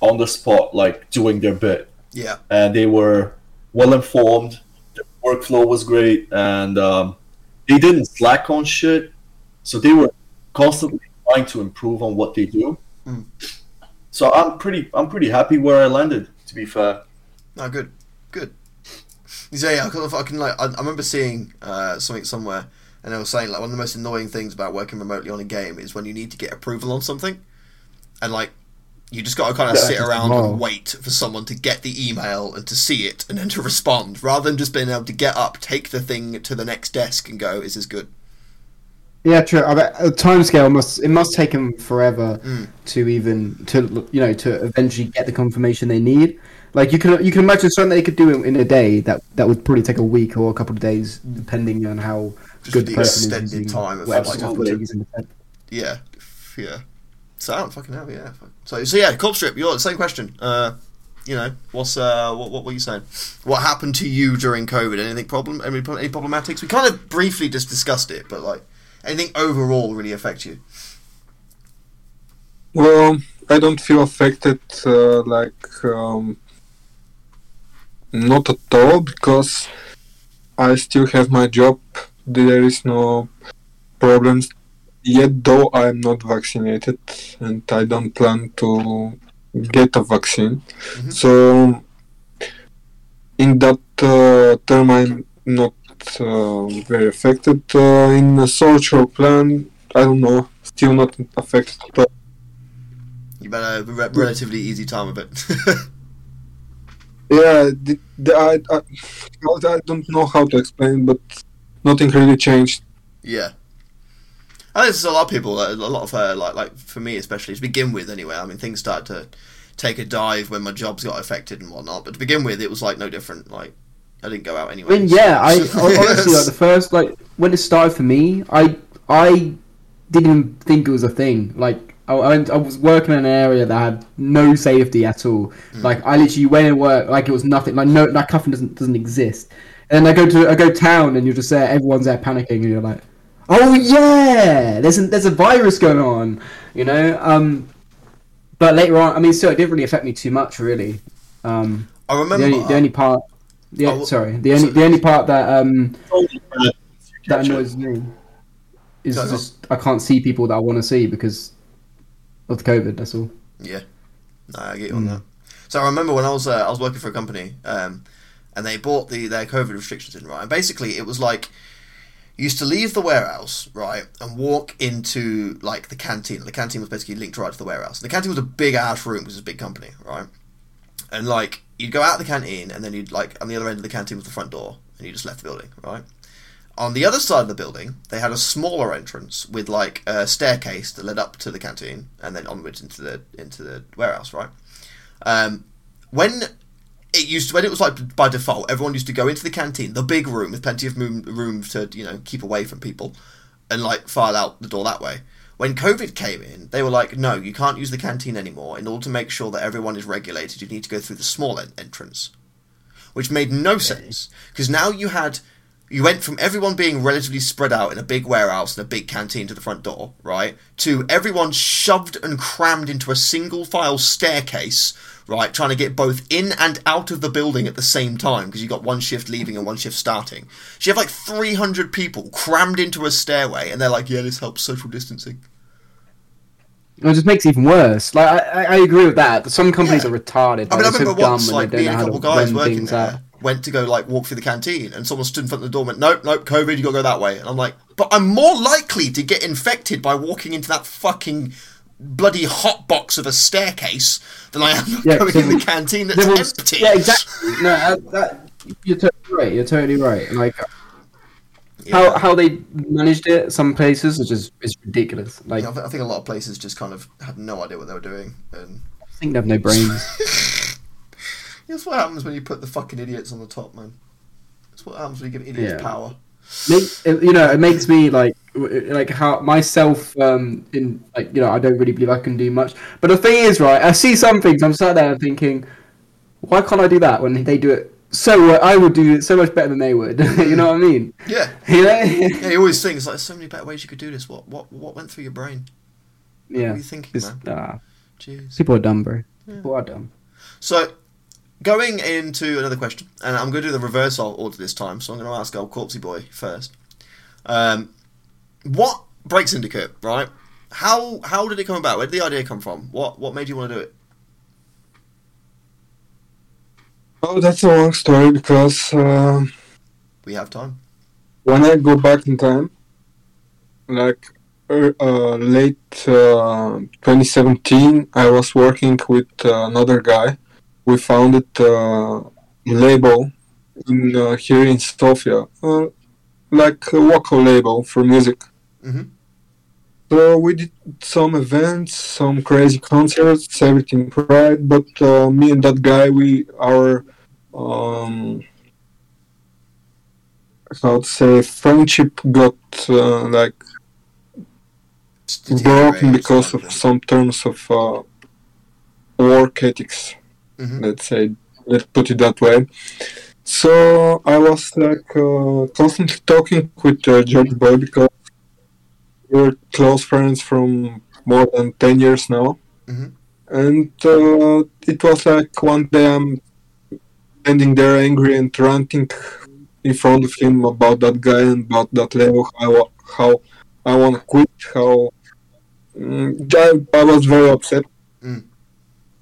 on the spot, like doing their bit yeah, and they were well informed. The workflow was great, and um, they didn't slack on shit. So they were constantly trying to improve on what they do. Mm. So I'm pretty, I'm pretty happy where I landed. To be fair, no, good, good. So yeah, I can, I can like I, I remember seeing uh, something somewhere, and I was saying like one of the most annoying things about working remotely on a game is when you need to get approval on something, and like you just got to kind of Yeah, sit around and wait for someone to get the email and to see it and then to respond, rather than just being able to get up, take the thing to the next desk, and go, "Is this good?" Yeah, true. I bet a time scale must it must take them forever Mm. to even to you know to eventually get the confirmation they need. Like you can you can imagine something they could do in, in a day that that would probably take a week or a couple of days depending on how Just good the the person is extended using time of whatever like, software absolutely. They're don't yeah. Sound fucking hell, yeah. So, so yeah, Corpse Strip. You're the same question. Uh, you know, what's uh, what, what were you saying? What happened to you during COVID? Anything problem? Any, any problematics? We kind of briefly just discussed it, but like anything overall really affect you? Well, I don't feel affected uh, like um, not at all because I still have my job. There is no problems yet, though I am not vaccinated and I don't plan to get a vaccine. Mhm. So, in that uh, term, I'm not uh, very affected. Uh, in the social plan, I don't know, still not affected. But You had a re- relatively easy time of it. yeah, the, the, I, I, I don't know how to explain, but nothing really changed. yeah. I think there's a lot of people, a lot of uh, like like for me especially to begin with. Anyway, I mean things started to take a dive when my jobs got affected and whatnot. But to begin with, it was like no different. Like I didn't go out I anyway. mean, yeah, I honestly like the first like when it started for me, I I didn't even think it was a thing. Like I, I, went, I was working in an area that had no safety at all. Like I literally went and worked like it was nothing. Like no, that cuffing doesn't doesn't exist. And I go to I go town and you're just there, everyone's there panicking, and you're like, oh yeah, there's a, there's a virus going on, you know. Um, but later on, I mean, so it didn't really affect me too much, really. Um, I the remember. only, the only part, the, Oh, sorry, the only the only part that um that annoys me is on. just I can't see people that I want to see because of the COVID. That's all. Yeah, no, I get you on that. So I remember when I was uh, I was working for a company, um, and they brought the their COVID restrictions in right, and basically it was like used to leave the warehouse right and walk into like the canteen. The canteen was basically linked right to the warehouse. The canteen was a big ass room because it's a big company, right? And like you'd go out the canteen, and then you'd like on the other end of the canteen was the front door, and you just left the building, right? On the other side of the building, they had a smaller entrance with like a staircase that led up to the canteen and then onwards into the into the warehouse, right? Um, when it used to, when it was like by default, everyone used to go into the canteen, the big room with plenty of room, room to you know keep away from people, and like file out the door that way. When COVID came in, they were like, no, you can't use the canteen anymore. In order to make sure that everyone is regulated, you need to go through the small en- entrance, which made no sense because now you had you went from everyone being relatively spread out in a big warehouse and a big canteen to the front door, right, to everyone shoved and crammed into a single file staircase, right, trying to get both in and out of the building at the same time because you've got one shift leaving and one shift starting. So you have like 300 people crammed into a stairway and they're like, yeah, this helps social distancing. It just makes it even worse. Like I, I, agree with that. Some companies Yeah. are retarded. I mean, like, I remember so once, and like, they being a couple to guys working there out. went to go, like, walk through the canteen, and someone stood in front of the door and went, nope, nope, COVID, you gotta go that way. And I'm like, but I'm more likely to get infected by walking into that fucking bloody hot box of a staircase than I am Yeah, going so in the canteen that's was- empty. Yeah, exactly. No, that, that, you're totally right. You're totally right. Like uh, Yeah. how how they managed it, some places is just is ridiculous. Like I thi- I think a lot of places just kind of had no idea what they were doing, and I think they have no brains. that's what happens when you put the fucking idiots on the top, man. That's what happens when you give idiots Yeah. power. Make, you know, it makes me like like how myself um in like you know I don't really believe I can do much. But the thing is, right, I see some things. I'm sat there thinking, why can't I do that when they do it so? well? I would do it so much better than they would. you know what I mean? Yeah, You know? yeah. You always think it's like there's so many better ways you could do this. What, what, what went through your brain? What yeah. were you thinking, man? ah, Jeez. people are dumb, bro. People are dumb. So, going into another question, and I'm going to do the reverse order this time. So I'm going to ask old Corpsey Boy first. Um, what Break Syndicate, right? How how did it come about? Where did the idea come from? What what made you want to do it? Oh, that's a long story because uh, We have time. when I go back in time, like er, uh, late uh, 2017, I was working with uh, another guy. We founded a label in uh, here in Sofia, uh, like a local label for music. Mhm. So we did some events, some crazy concerts, everything right. But uh, me and that guy, we our um, how to say friendship got uh, like broken because of some terms of uh, work ethics. Mhm. Let's say, let's put it that way. So I was like uh, constantly talking with uh, George Boy because we're close friends from more than ten years now, Mhm. and uh, it was like one day I'm standing there angry and ranting in front of him about that guy and about that level, how I how I want to quit, how mm, I, I was very upset.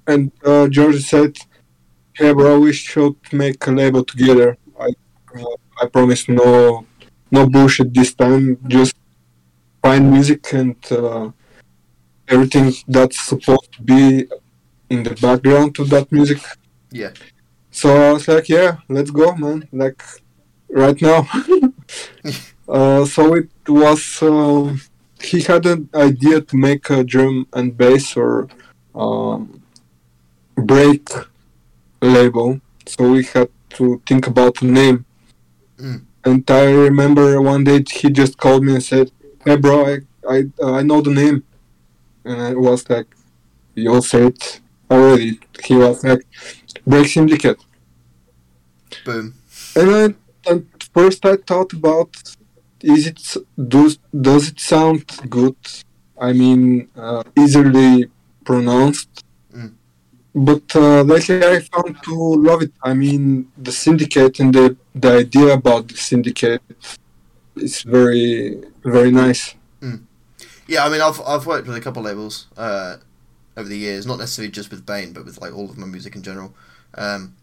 And uh, George said, "Hey, bro, we should make a label together. I uh, I promise no no bullshit this time. Just find music and uh, everything that's supposed to be in the background to that music. Yeah. So I was like, yeah, let's go, man. Like right now. uh, so it was. um he had an idea to make a drum and bass or um, break label. So we had to think about a name. Mm. And I remember one day he just called me and said, "Hey, bro, I I uh, I know the name." And I was like, "You said already." He was like, "Break Syndicate." Boom. And I, at first I thought about is it does does it sound good? I mean, uh, easily pronounced. Mm. But uh, lately I found to love it. I mean, the syndicate and the the idea about the syndicate is very very nice. Yeah, I mean, I've I've worked with a couple labels uh, over the years, not necessarily just with Bane, but with like all of my music in general. Um,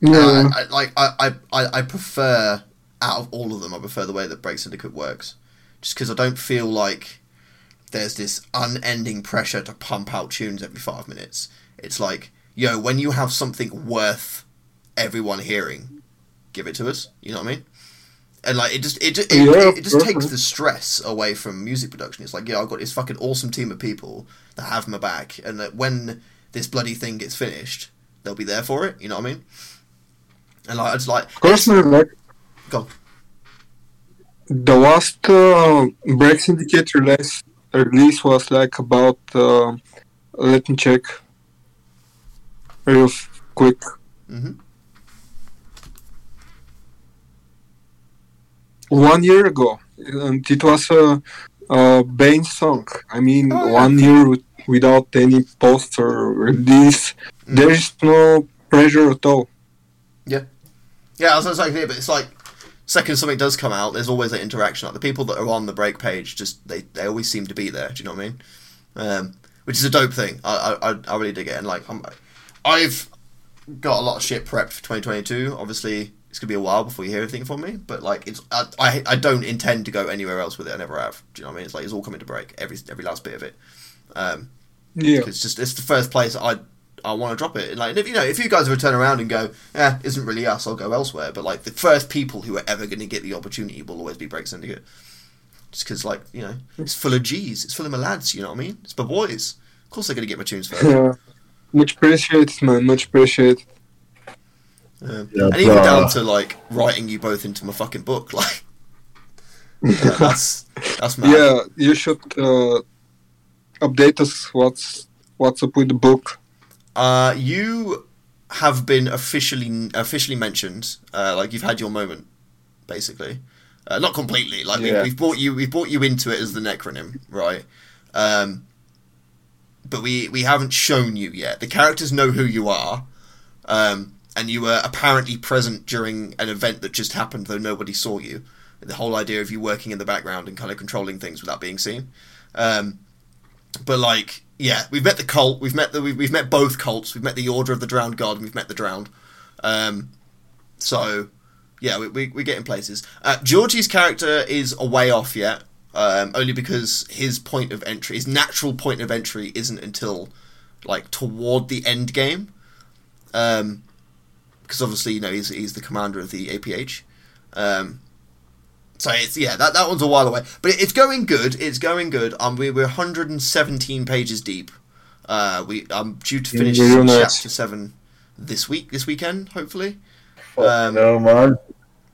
Yeah, I, I, like I, I, I I prefer out of all of them, I prefer the way that Break Syndicate works, just because I don't feel like there's this unending pressure to pump out tunes every five minutes. It's like, yo, when you have something worth everyone hearing, give it to us. You know what I mean? And like it just it just, it, Yeah, it, just takes the stress away from music production. It's like, yeah, I've got this fucking awesome team of people that have my back, and that when this bloody thing gets finished, they'll be there for it. You know what I mean? And like, it's like, man. Like Go on. the last uh, Break Syndicate release release was like about. Uh, let me check. Real quick. hmm one year ago, and it was a, a Bane song. I mean, Oh, yeah. one year with, without any post or release. Mm. There is no pressure at all. Yeah, Yeah, I was exactly here, but it's like second something does come out, there's always that interaction. Like the people that are on the break page, just they, they always seem to be there. Do you know what I mean? Um, which is a dope thing. I I, I- I really dig it. And like I'm, I've got a lot of shit prepped for 2022. Obviously, it's gonna be a while before you hear anything from me. But like it's I, I I don't intend to go anywhere else with it. I never have. Do you know what I mean? It's like it's all coming to break. Every every last bit of it. Um, Yeah. it's just it's the first place I I want to drop it. And like if you know if you guys ever turn around and go, eh, isn't really us, I'll go elsewhere. But like the first people who are ever going to get the opportunity will always be Break Syndicate. Just because like you know it's full of G's, it's full of my lads. You know what I mean? It's my boys. Of course they're going to get my tunes first. Yeah. Much appreciated, man. Much appreciated. Um, Yeah, and even bruh. down to like writing you both into my fucking book. Like yeah, that's that's mad. Yeah, you should uh, update us. What's what's up with the book? Uh, you have been officially officially mentioned. Uh, like you've had your moment, basically. Uh, not completely. Like Yeah. we, we've brought you, we've brought you into it as the Necronym, right? Um, but we we haven't shown you yet. The characters know who you are, um, and you were apparently present during an event that just happened, though nobody saw you. The whole idea of you working in the background and kind of controlling things without being seen. Um, but like, yeah, we've met the cult. We've met the we've, we've met both cults. We've met the Order of the Drowned God, and we've met the Drowned. Um, so yeah, we, we we're getting places. Uh, Georgie's character is a way off yet, um, only because his point of entry, his natural point of entry, isn't until like toward the end game. Um, because obviously you know he's he's the commander of the APH. Um, so it's yeah that that one's a while away, but it's going good. It's going good. Um, we we're 117 pages deep. Uh, we I'm due to finish chapter seven this week, this weekend, hopefully. Um, no, man.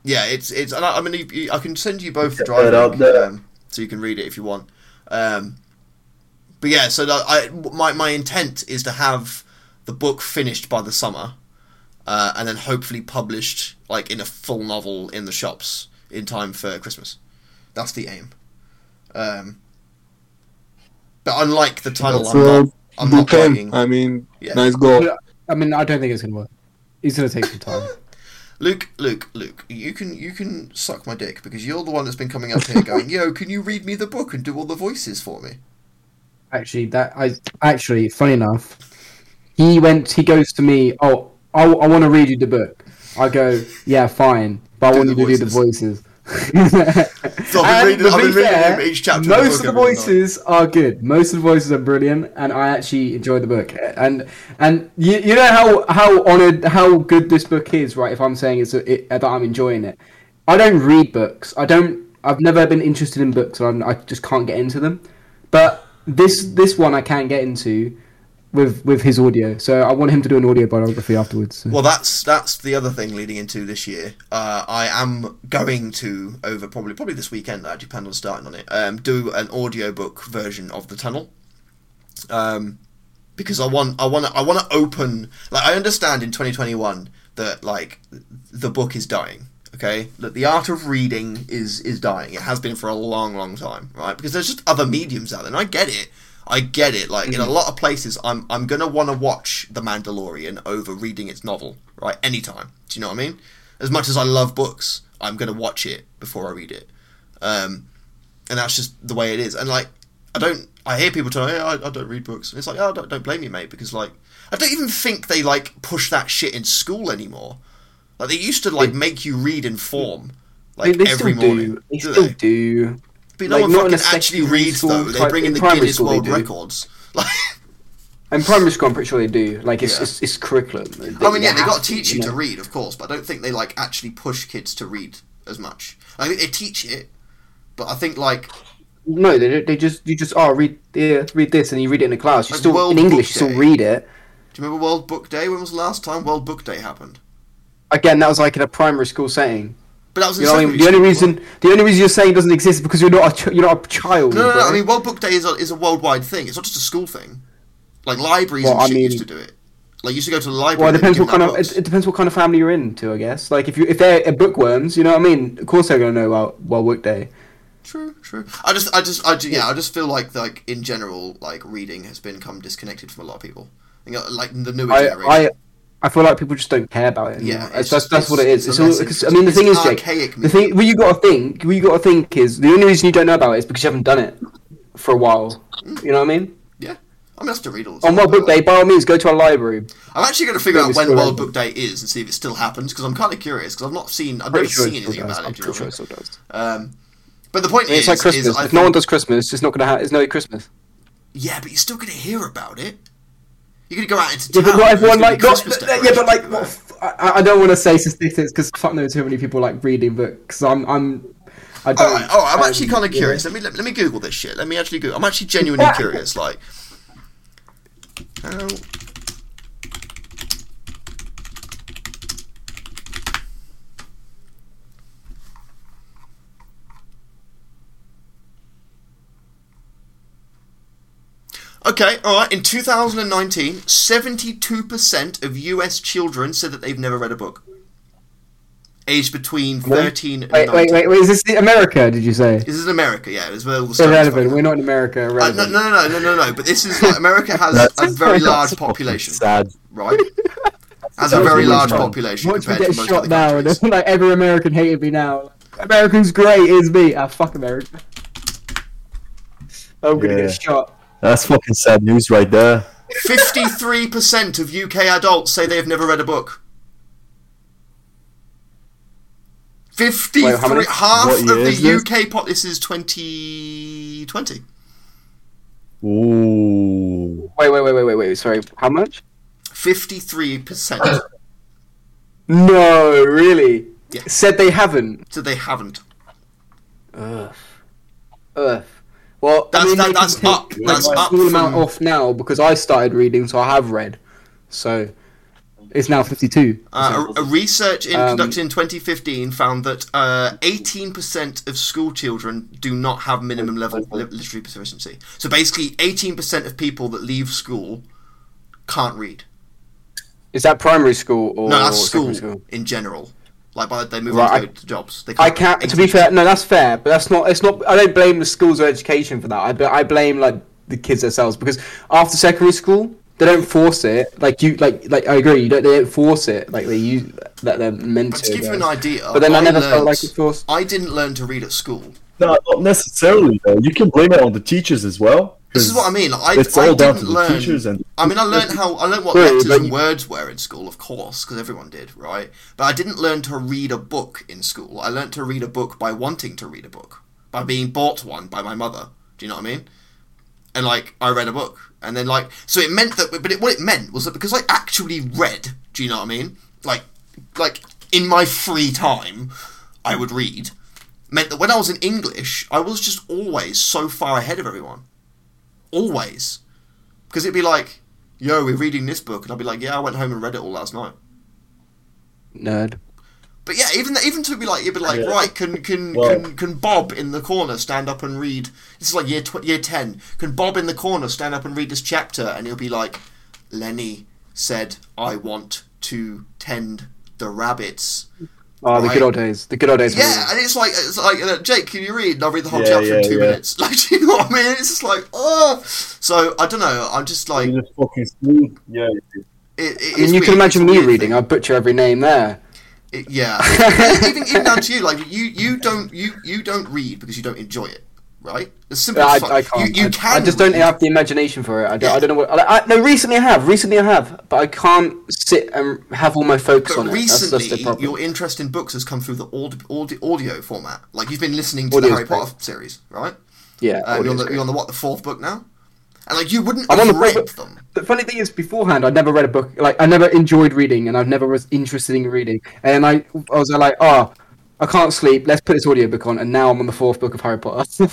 Yeah, it's it's. I, I mean, I can send you both the drive that link, there. um, so you can read it if you want. Um, but yeah, so that I my my intent is to have the book finished by the summer, uh, and then hopefully published like in a full novel in the shops in time for Christmas. That's the aim. Um, but unlike the title, That's I'm not. I'm not good I mean, Yeah. nice goal. I mean, I don't think it's gonna work. It's gonna take some time. Luke, Luke, Luke, you can you can suck my dick because you're the one that's been coming up here going, "Yo, can you read me the book and do all the voices for me?" Actually, that I actually, funny enough, he went. He goes to me. Oh, I, I want to read you the book. I go, yeah, fine, but I Do want you to do the voices. So I've been reading, I've been reading fair, him each chapter. Most of the book every night. voices are good. Most of the voices are brilliant, and I actually enjoy the book. And and you, you know how how honored how good this book is, right? If I'm saying it's a, it, that I'm enjoying it, I don't read books. I don't. I've never been interested in books. And I'm, I just can't get into them. But this this one I can get into with with his audio. So I want him to do an audio biography afterwards. so. Well, that's that's the other thing leading into this year. Uh, I am going to over probably probably this weekend. I depend on starting on it. Um, do an audiobook version of the tunnel. Um, because I want I want I want to open like I understand in 2021 that like the book is dying. Okay, that the art of reading is is dying. It has been for a long, long time, right? Because there's just other mediums out there, and I get it. I get it. Like in a lot of places, I'm I'm gonna want to watch The Mandalorian over reading its novel, right? Anytime. Do you know what I mean? As much as I love books, I'm gonna watch it before I read it, um, and that's just the way it is. And like, I don't. I hear people tell me, oh, I, I don't read books. And it's like, oh, don't, don't blame you, mate, because like, I don't even think they like push that shit in school anymore. Like they used to like make you read in form, like they, they every still morning. do. They do still they? do. But no like, one fucking actually reads though. They bring in in the Guinness school World. Records. Like, In primary school, I'm pretty sure they do. Like it's Yeah. it's, it's curriculum. I mean, yeah, they got to teach you know. to read, of course, but I don't think they like actually push kids to read as much. I think they teach it, but I think like No, they they just you just oh read yeah, read this and you read it in a class. You Like still World in English, you still read it. Do you remember World Book Day? When was the last time World Book Day happened? Again, that was like in a primary school setting. But that was You know, I mean? the only reason the only reason you're saying it doesn't exist is because you're not a ch- you're not a child. No, no, no. I mean, World Book Day is a, is a worldwide thing. It's not just a school thing. Like libraries Well, and shit mean- used to do it. Like you used to go to the library. well, it depends what kind of it, it depends what kind of family you're into, I guess. Like if you if they're bookworms, you know what I mean. Of course they're gonna know about World Book Day. True, true. I just, I just, I ju- yeah, I just feel like, like in general, like reading has become disconnected from a lot of people. You know, like the newer I generation. I I feel like people just don't care about it. Anymore. Yeah, that's it's that's, what it's- it's It's all, I mean, the thing is, Jake. archaic The thing, what you got to think, what you got to think is the only reason you don't know about it is because you haven't done it for a while. You know what I mean? yeah, I mean, I still read all On World Book Day, by all means, go to a library. I'm actually going to figure out when World. Book Day is and see if it still happens because I'm kind of curious because I've not seen, I've never sure seen it anything does. about I'm it. Do you pretty know sure it still does. Um, but the point It's is, like Christmas. is If no one does Christmas, it's not gonna have. It's no Christmas. yeah, but you're still going to hear about it. You're going to go out into Yeah, town. but not everyone like. Not, yeah, but like, decorations what, f- I, I don't want to say statistics because fuck no, too many people like reading books. I'm, I'm. I don't. All right, all right. I'm um, actually kind of yeah. curious. Let me let, let me Google this shit. Let me actually Google. I'm actually genuinely curious. Like, how Okay, all right. In 2019, 72% of US children said that they've never read a book. Aged between 13 and Wait, 19. wait, wait, wait. Is this America? Did you say? This is America, yeah. It's where all the Irrelevant. We're not in America. Uh, no, no, no, no, no, no. But this is like America has a very large population, Sad. right? Has a very large fun. population Watch me compared get to most shot now, and like every American hated me now. American's great, is me. Ah, fuck America. I'm gonna Yeah. get shot. That's fucking sad news right there. Fifty-three percent of UK adults say they have never read a book. Fifty-three, Wait, many- half What of the? UK pop. This is twenty twenty. Ooh. Wait, wait, wait, wait, wait, wait. Sorry, how much? Fifty-three percent. No, really. Yeah. Said they haven't. So they haven't. Ugh. Ugh. Well, That's- I mean, that- that's up- like, that's a up small amount off now because I started reading, so I have read. So it's now fifty-two. Uh, a, a research in, Um, conducted in 2015 found that uh, 18% of school children do not have minimum level li- literary proficiency. So basically, 18% of people that leave school can't read. Is that primary school or No, that's school, secondary in general. Like by the they move Right, on I- to, go to jobs. They I can't. To be fair, no, that's fair, but that's not. It's not. I don't blame the schools or education for that. I, bl- I blame like the kids themselves because after secondary school, they don't force it. Like you, like like I agree. You don't. They don't force it. Like they use that they're meant But to. to give you an idea, But then I, never learned, felt like it's forced. I didn't learn to read at school. No, not necessarily though. You can blame it on the teachers as well. This is what I mean. Like, I, it's I all down didn't to the learn. teachers and I mean, I learned how I learned what letters and words were in school, of course, because everyone did, right? But I didn't learn to read a book in school. I learned to read a book by wanting to read a book, by being bought one by my mother. Do you know what I mean? And like, I read a book, and then like, so it meant that, but it, what it meant was that because I actually read. Do you know what I mean? Like, like in my free time, I would read. Meant that when I was in English, I was just always so far ahead of everyone. Always. Because it'd be like, yo, we're reading this book. And I'd be like, yeah, I went home and read it all last night. Nerd. But yeah, even even to be like, you'd be like, Yeah. right, can can, Well- can can Bob in the corner stand up and read? This is like year tw- year ten. Can Bob in the corner stand up and read this chapter? And he'll be like, Lenny said, I want to tend the rabbits. Oh, the Right. good old days. The good old days. Yeah, and it's like it's like Jake, can you read? And I'll read the whole Yeah, chapter in two yeah. minutes. Like, do you know what I mean? It's just like, oh. So I don't know. I'm just like, you just fucking sleep. Yeah. it, it I mean, you weird. can imagine It's me reading. I'd butcher every name there. It- yeah, even even down to you. Like you, you don't you you don't read because you don't enjoy it, right? It's simple. I, as fuck. I can't. You, you I, can. I just don't have the imagination for it. I don't, Yeah. I don't know what. I, I, no, recently I have. Recently I have, but I can't sit and have all my focus But on it. Recently, the problem. your interest in books has come through the audio, format. Like you've been listening to Audio's the Harry great. Potter series, right? Yeah, Uh, you're, on the, you're on the what? The fourth book now, and like you wouldn't I'm on the read them. The funny thing is, beforehand, I never read a book. Like, I never enjoyed reading, and I've never was interested in reading. And I, I was like, oh, I can't sleep. Let's put this audiobook on. And now I'm on the fourth book of Harry Potter.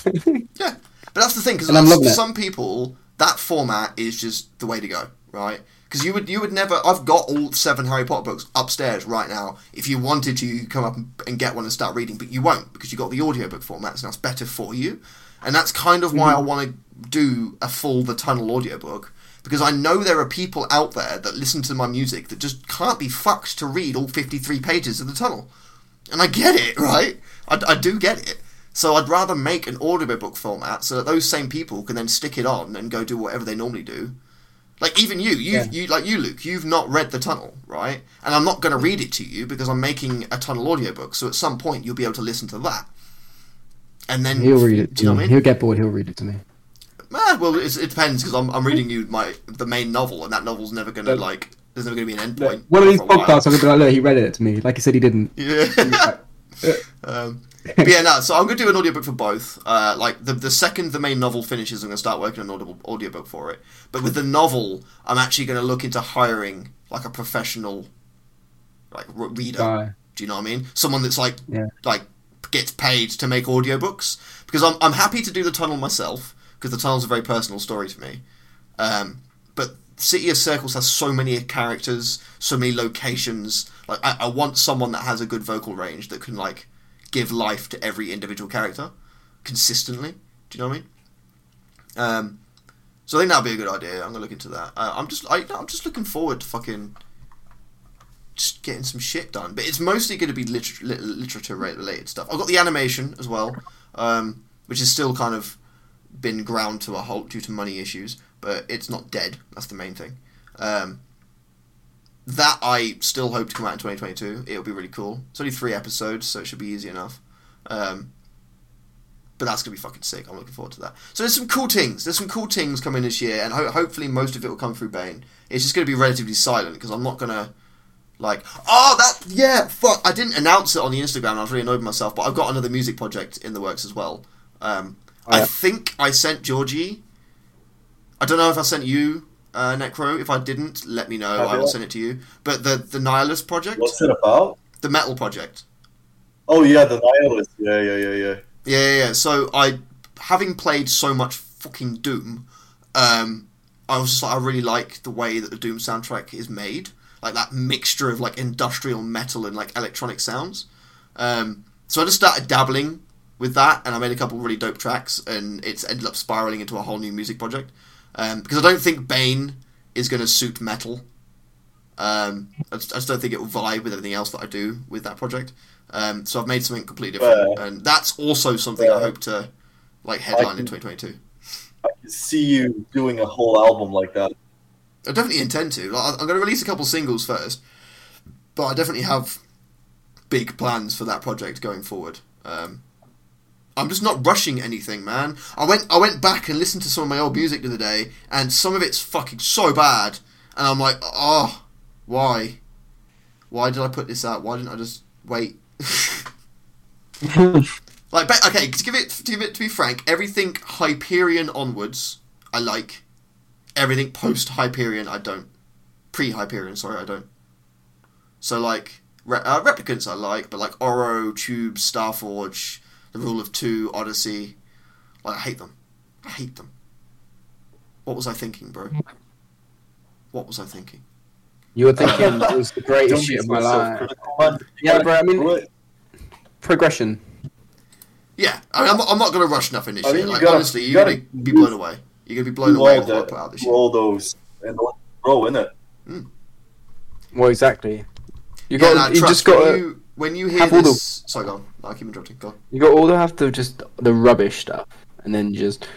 Yeah, but that's the thing because And it. some people that format is just the way to go, right? Because you would you would never. I've got all seven Harry Potter books upstairs right now. If you wanted to, you come up and, get one and start reading, but you won't because you got the audiobook format, so that's better for you. And that's kind of Mm-hmm. why I want to do a full The Tunnel audiobook because I know there are people out there that listen to my music that just can't be fucked to read all 53 pages of The Tunnel. And I get it, right? I, I do get it. So I'd rather make an audiobook format so that those same people can then stick it on and go do whatever they normally do. Like even you, you, Yeah. you, like you, Luke, you've not read the tunnel, right? And I'm not going to read it to you because I'm making a tunnel audiobook. So at some point you'll be able to listen to that. And then he'll read it Do you know to what I mean? He'll get bored. He'll read it to me. Ah, well, it's, it depends because I'm, I'm reading you my the main novel, and that novel's never going to like. There's never going to be an end point. One of these for a while. podcasts, I'm gonna be like, look, he read it to me. Like he said, he didn't. Yeah. um, but yeah, no. So I'm going to do an audiobook for both. Uh, like the the second the main novel finishes, I'm going to start working on an audible audiobook for it. But with the novel, I'm actually going to look into hiring like a professional, like re- reader. Guy. Do you know what I mean? Someone that's like Yeah. like gets paid to make audiobooks because I'm I'm happy to do the tunnel myself because the tunnel's a very personal story to me. Um, but City of Circles has so many characters, so many locations. Like I, I want someone that has a good vocal range that can like give life to every individual character consistently. Do you know what I mean? Um, so I think that'd be a good idea. I'm gonna look into that. Uh, I'm just I, I'm just looking forward to fucking just getting some shit done. But it's mostly to be liter- literature related stuff. I've got the animation as well, um, which is still kind of been ground to a halt due to money issues, but it's not dead. That's the main thing. Um, that I still hope to come out in 2022. It'll be really cool. It's only three episodes, so it should be easy enough. Um, but that's gonna be fucking sick. I'm looking forward to that. So there's some cool things. There's some cool things coming this year, and ho- hopefully most of it will come through Bane. It's just gonna be relatively silent because I'm not gonna like, oh, that, yeah, fuck. I didn't announce it on the Instagram. I was really annoyed with myself, but I've got another music project in the works as well. Um, Oh, yeah. I think I sent Georgie. I don't know if I sent you, uh, Necro. If I didn't, let me know. Have I will send it to you. But the the Nihilist project, What's it about? the Metal project. Oh yeah, the nihilist. Yeah, yeah, yeah, yeah. Yeah, yeah, yeah. So I, having played so much fucking Doom, um, I was just like, I really like the way that the Doom soundtrack is made, like that mixture of like industrial metal and like electronic sounds. Um, so I just started dabbling with that, and I made a couple really dope tracks, and it's ended up spiraling into a whole new music project. Um, because I don't think Bane is going to suit metal. Um, I just, I just don't think it will vibe with everything else that I do with that project. Um, so I've made something completely different, and that's also something I hope to like headline in 2022. I can see you doing a whole album like that. I definitely intend to. Like, I'm going to release a couple singles first, but I definitely have big plans for that project going forward. Um, I'm just not rushing anything, man. I went I went back and listened to some of my old music the other day, and some of it's fucking so bad, and I'm like, oh, why? Why did I put this out? Why didn't I just wait? like, okay, to give it to give it to be frank, everything Hyperion onwards, I like. Everything post Hyperion, I don't. Pre Hyperion, sorry, I don't. So like re- uh, replicants, I like, but like Oro, Tube, Starforge, The Rule of Two, Odyssey, like I hate them. I hate them. What was I thinking, bro? What was I thinking? You were thinking it was the greatest shit of my life. self-critical. Yeah, bro. I mean, Do progression. Yeah, I mean, I'm, not- I'm not gonna rush nothing this I mean, year. you Like gotta- honestly, you you're gotta gonna be blown away. You're gonna be blown away with what I put out this year. all those and let it grow in it. Well, exactly. You Yeah, got. nah, you just got. when to you when you hear have all the- this. Sorry, go on. I keep interrupting. Go on. You got all to have to just the rubbish stuff, and then just,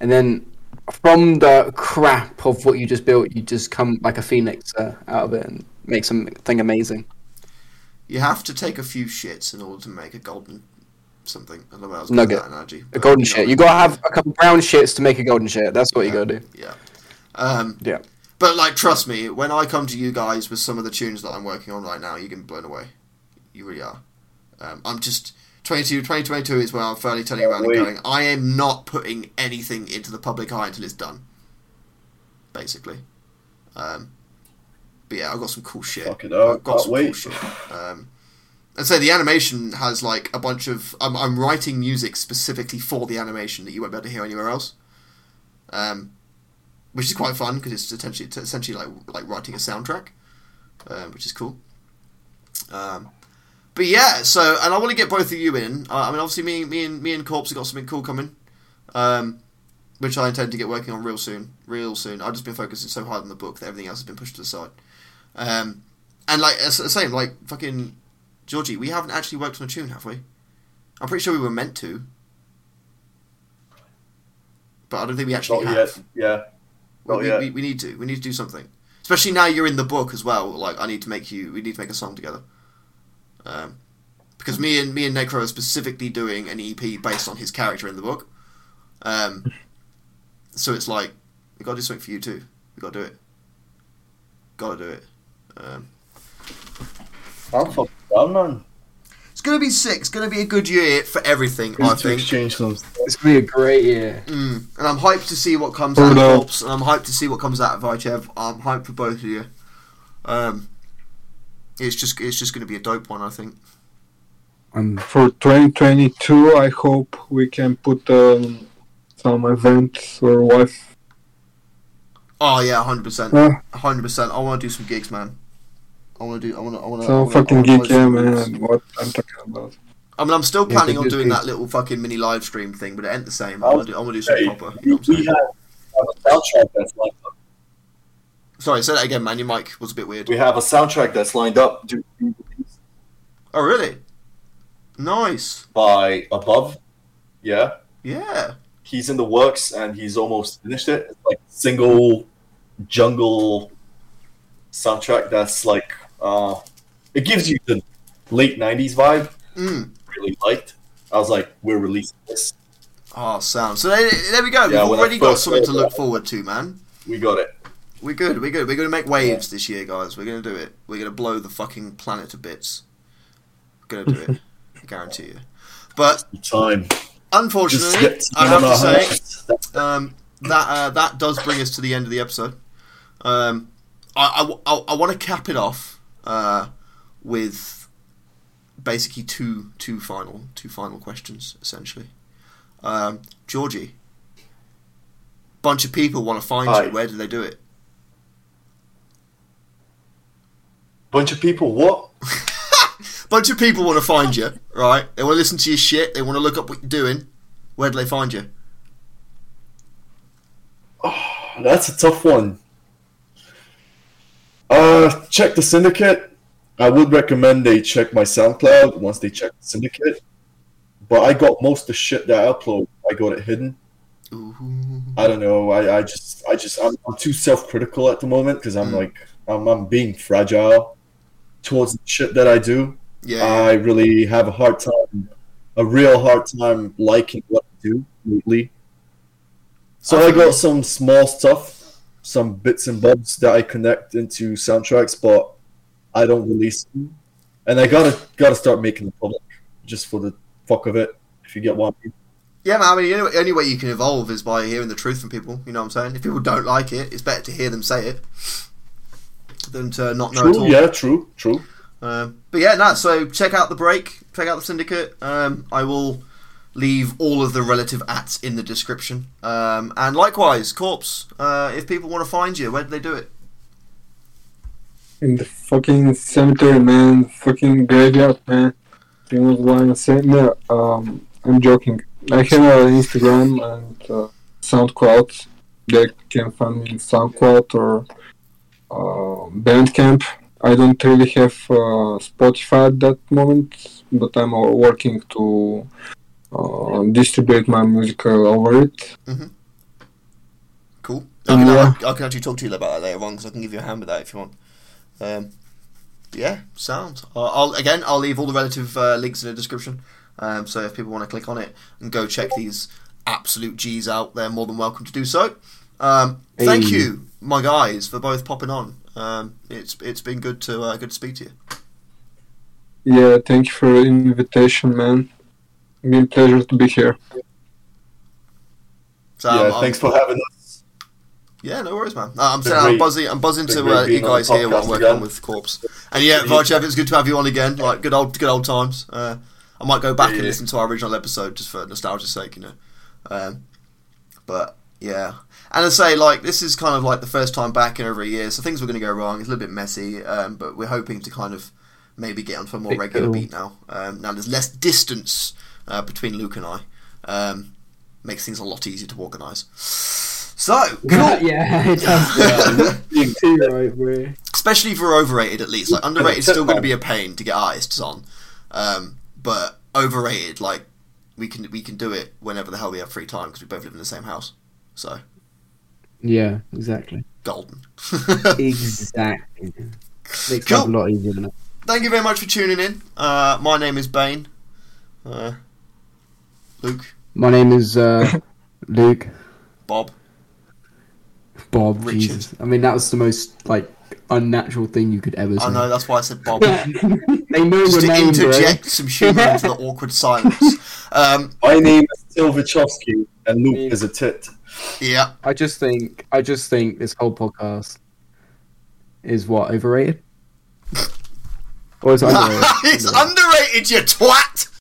and then from the crap of what you just built, you just come like a phoenix uh, out of it and make something amazing. You have to take a few shits in order to make a golden something. I don't know where I was Nugget. that analogy. A golden you shit. You gotta have a couple brown shits to make a golden shit. That's what you gotta do. Yeah. Um, Yeah. But like, trust me, when I come to you guys with some of the tunes that I'm working on right now, you're gonna be blown away. You really are. Um, I'm just 22, 2022 is where I'm fairly turning around and going. I am not putting anything into the public eye until it's done. Basically. Um, but yeah, I've got some cool shit. Fuck it. I've got Can't some wait. cool shit. Um, and so the animation has like a bunch of. I'm, I'm writing music specifically for the animation that you won't be able to hear anywhere else. Um, which is quite fun because it's essentially it's essentially like like writing a soundtrack, um, which is cool. Um, but yeah, so and I want to get both of you in. Uh, I mean, obviously, me, me and me and Corpse have got something cool coming, um, which I intend to get working on real soon, real soon. I've just been focusing so hard on the book that everything else has been pushed to the side. Um, and like the same, like fucking Georgie, we haven't actually worked on a tune, have we? I'm pretty sure we were meant to, but I don't think we actually Not have. yet. Yeah. Not we, yet. we, we need to. We need to do something. Especially now you're in the book as well. Like I need to make you. We need to make a song together. Um, because me and me and Necro are specifically doing an EP based on his character in the book. Um, so it's like we got to do something for you too. We got to do it. Got to do it. Um, I'm fucking down, man. it's gonna be sick. It's gonna be a good year for everything. We I to think. exchange some. It's gonna be a great year. Mm. And I'm hyped to see what comes Hold out of up. Corpse, and I'm hyped to see what comes out of Vichev. I'm hyped for both of you. Um, it's just it's just going to be a dope one, I think. And For 2022, I hope we can put um, some events or what. Oh yeah, hundred percent, hundred percent. I want to do some gigs, man. I want to do. I want to. I want to. some fucking geek, yeah, man. What I'm talking about. I mean, I'm still planning the on doing that little fucking mini live stream thing, but it ain't the same. I I'll want to do. I want to do something proper. You know we have a soundtrack that's lined up. Sorry, say that again, man. Your mic was a bit weird. We have a soundtrack that's lined up Oh really? Nice. by Above. Yeah. Yeah. He's in the works and he's almost finished it. It's like single jungle soundtrack that's like uh it gives you the late nineties vibe. Mm. Really liked. I was like, we're releasing this. Oh, sound. So there, there we go. Yeah, We've already got something to look forward to, man. We got it. We're good. We're good. We're going to make waves this year, guys. We're going to do it. We're going to blow the fucking planet to bits. We're going to do it. I guarantee you. But Time. Unfortunately, I have to say um, that uh, that does bring us to the end of the episode. Um, I, I, I, want to cap it off uh, with basically two two final two final questions essentially. Um, Georgie, bunch of people want to find Hi. you. Where do they do it? Bunch of people. What? bunch of people want to find you, right? They want to listen to your shit. They want to look up what you're doing. Where do they find you? That's a tough one. Uh, check the syndicate. I would recommend they check my SoundCloud once they check the syndicate. But I got most of the shit that I upload. I got it hidden. Ooh. I don't know. I, I just, I just, I'm, I'm too self-critical at the moment because I'm Mm. like, I'm, I'm being fragile towards the shit that I do. Yeah. I really have a hard time a real hard time liking what I do lately. So I I got some small stuff, some bits and bobs that I connect into soundtracks, but I don't release them. And I gotta gotta start making them public, just for the fuck of it. If you get what I mean. Yeah, man. I mean, the only way you can evolve is by hearing the truth from people. You know what I'm saying? If people don't like it, it's better to hear them say it than to not know at True, all. yeah, true, true. Um, but yeah, no. So check out the break. Check out the syndicate. Um, I will leave all of the relative ats in the description. Um, and likewise, corpse. Uh, if people want to find you, where do they do it? In the fucking cemetery, man. Fucking graveyard, man. You know what I'm saying? No, um, I'm joking. I have an Instagram and uh, SoundCloud. They can find me in SoundCloud or uh, Bandcamp. I don't really have uh, Spotify at that moment, but I'm working to uh, distribute my music over it. Cool. I can. I, I can actually talk to you about that later on because I can give you a hand with that if you want. Um, yeah, sound. Uh, I'll again. I'll leave all the relative uh, links in the description. Um, so if people want to click on it and go check these absolute G's out, they're more than welcome to do so. Um, thank Hey. you, my guys, for both popping on. Um, it's it's been good to uh, good to speak to you. Yeah, thank you for the invitation, man. Been a pleasure to be here. So yeah, I'm- I'm- thanks for having us. Yeah, no worries, man. Uh, I'm saying I'm buzzing. I'm buzzing to uh, you being on the guys here while I'm podcast working on again. with Corpse. And yeah, Varchev, it's good to have you on again. Like good old, good old times. Uh, I might go back and Yeah. listen to our original episode just for nostalgia's sake, you know. Um, but yeah, and I say like this is kind of like the first time back in over a year, so things were going to go wrong. It's a little bit messy, um, but we're hoping to kind of maybe get onto a more regular cool. beat now. Um, now there's less distance uh, between Luke and I. Um, makes things a lot easier to organise. So cool. yeah, it does. Being- Too right, bro. especially for overrated at least. Like underrated is still going to be a pain to get artists on, um, but overrated like we can we can do it whenever the hell we have free time because we both live in the same house. So Yeah, exactly. golden. Exactly. Makes Cool. a lot easier than it. Thank you very much for tuning in. Uh, my name is Bane. Uh, Luke, My name is uh, Luke. Bob. Bob, Richard. Jesus. I mean, that was the most like unnatural thing you could ever say. I know that's why I said Bob. they know Just your to name, bro. interject some humour into the awkward silence. Um, My name is Silvachowski, and Luke is a tit. Yeah, I just think, I just think this whole podcast is what overrated. Or is it underrated? it's underrated, you twat.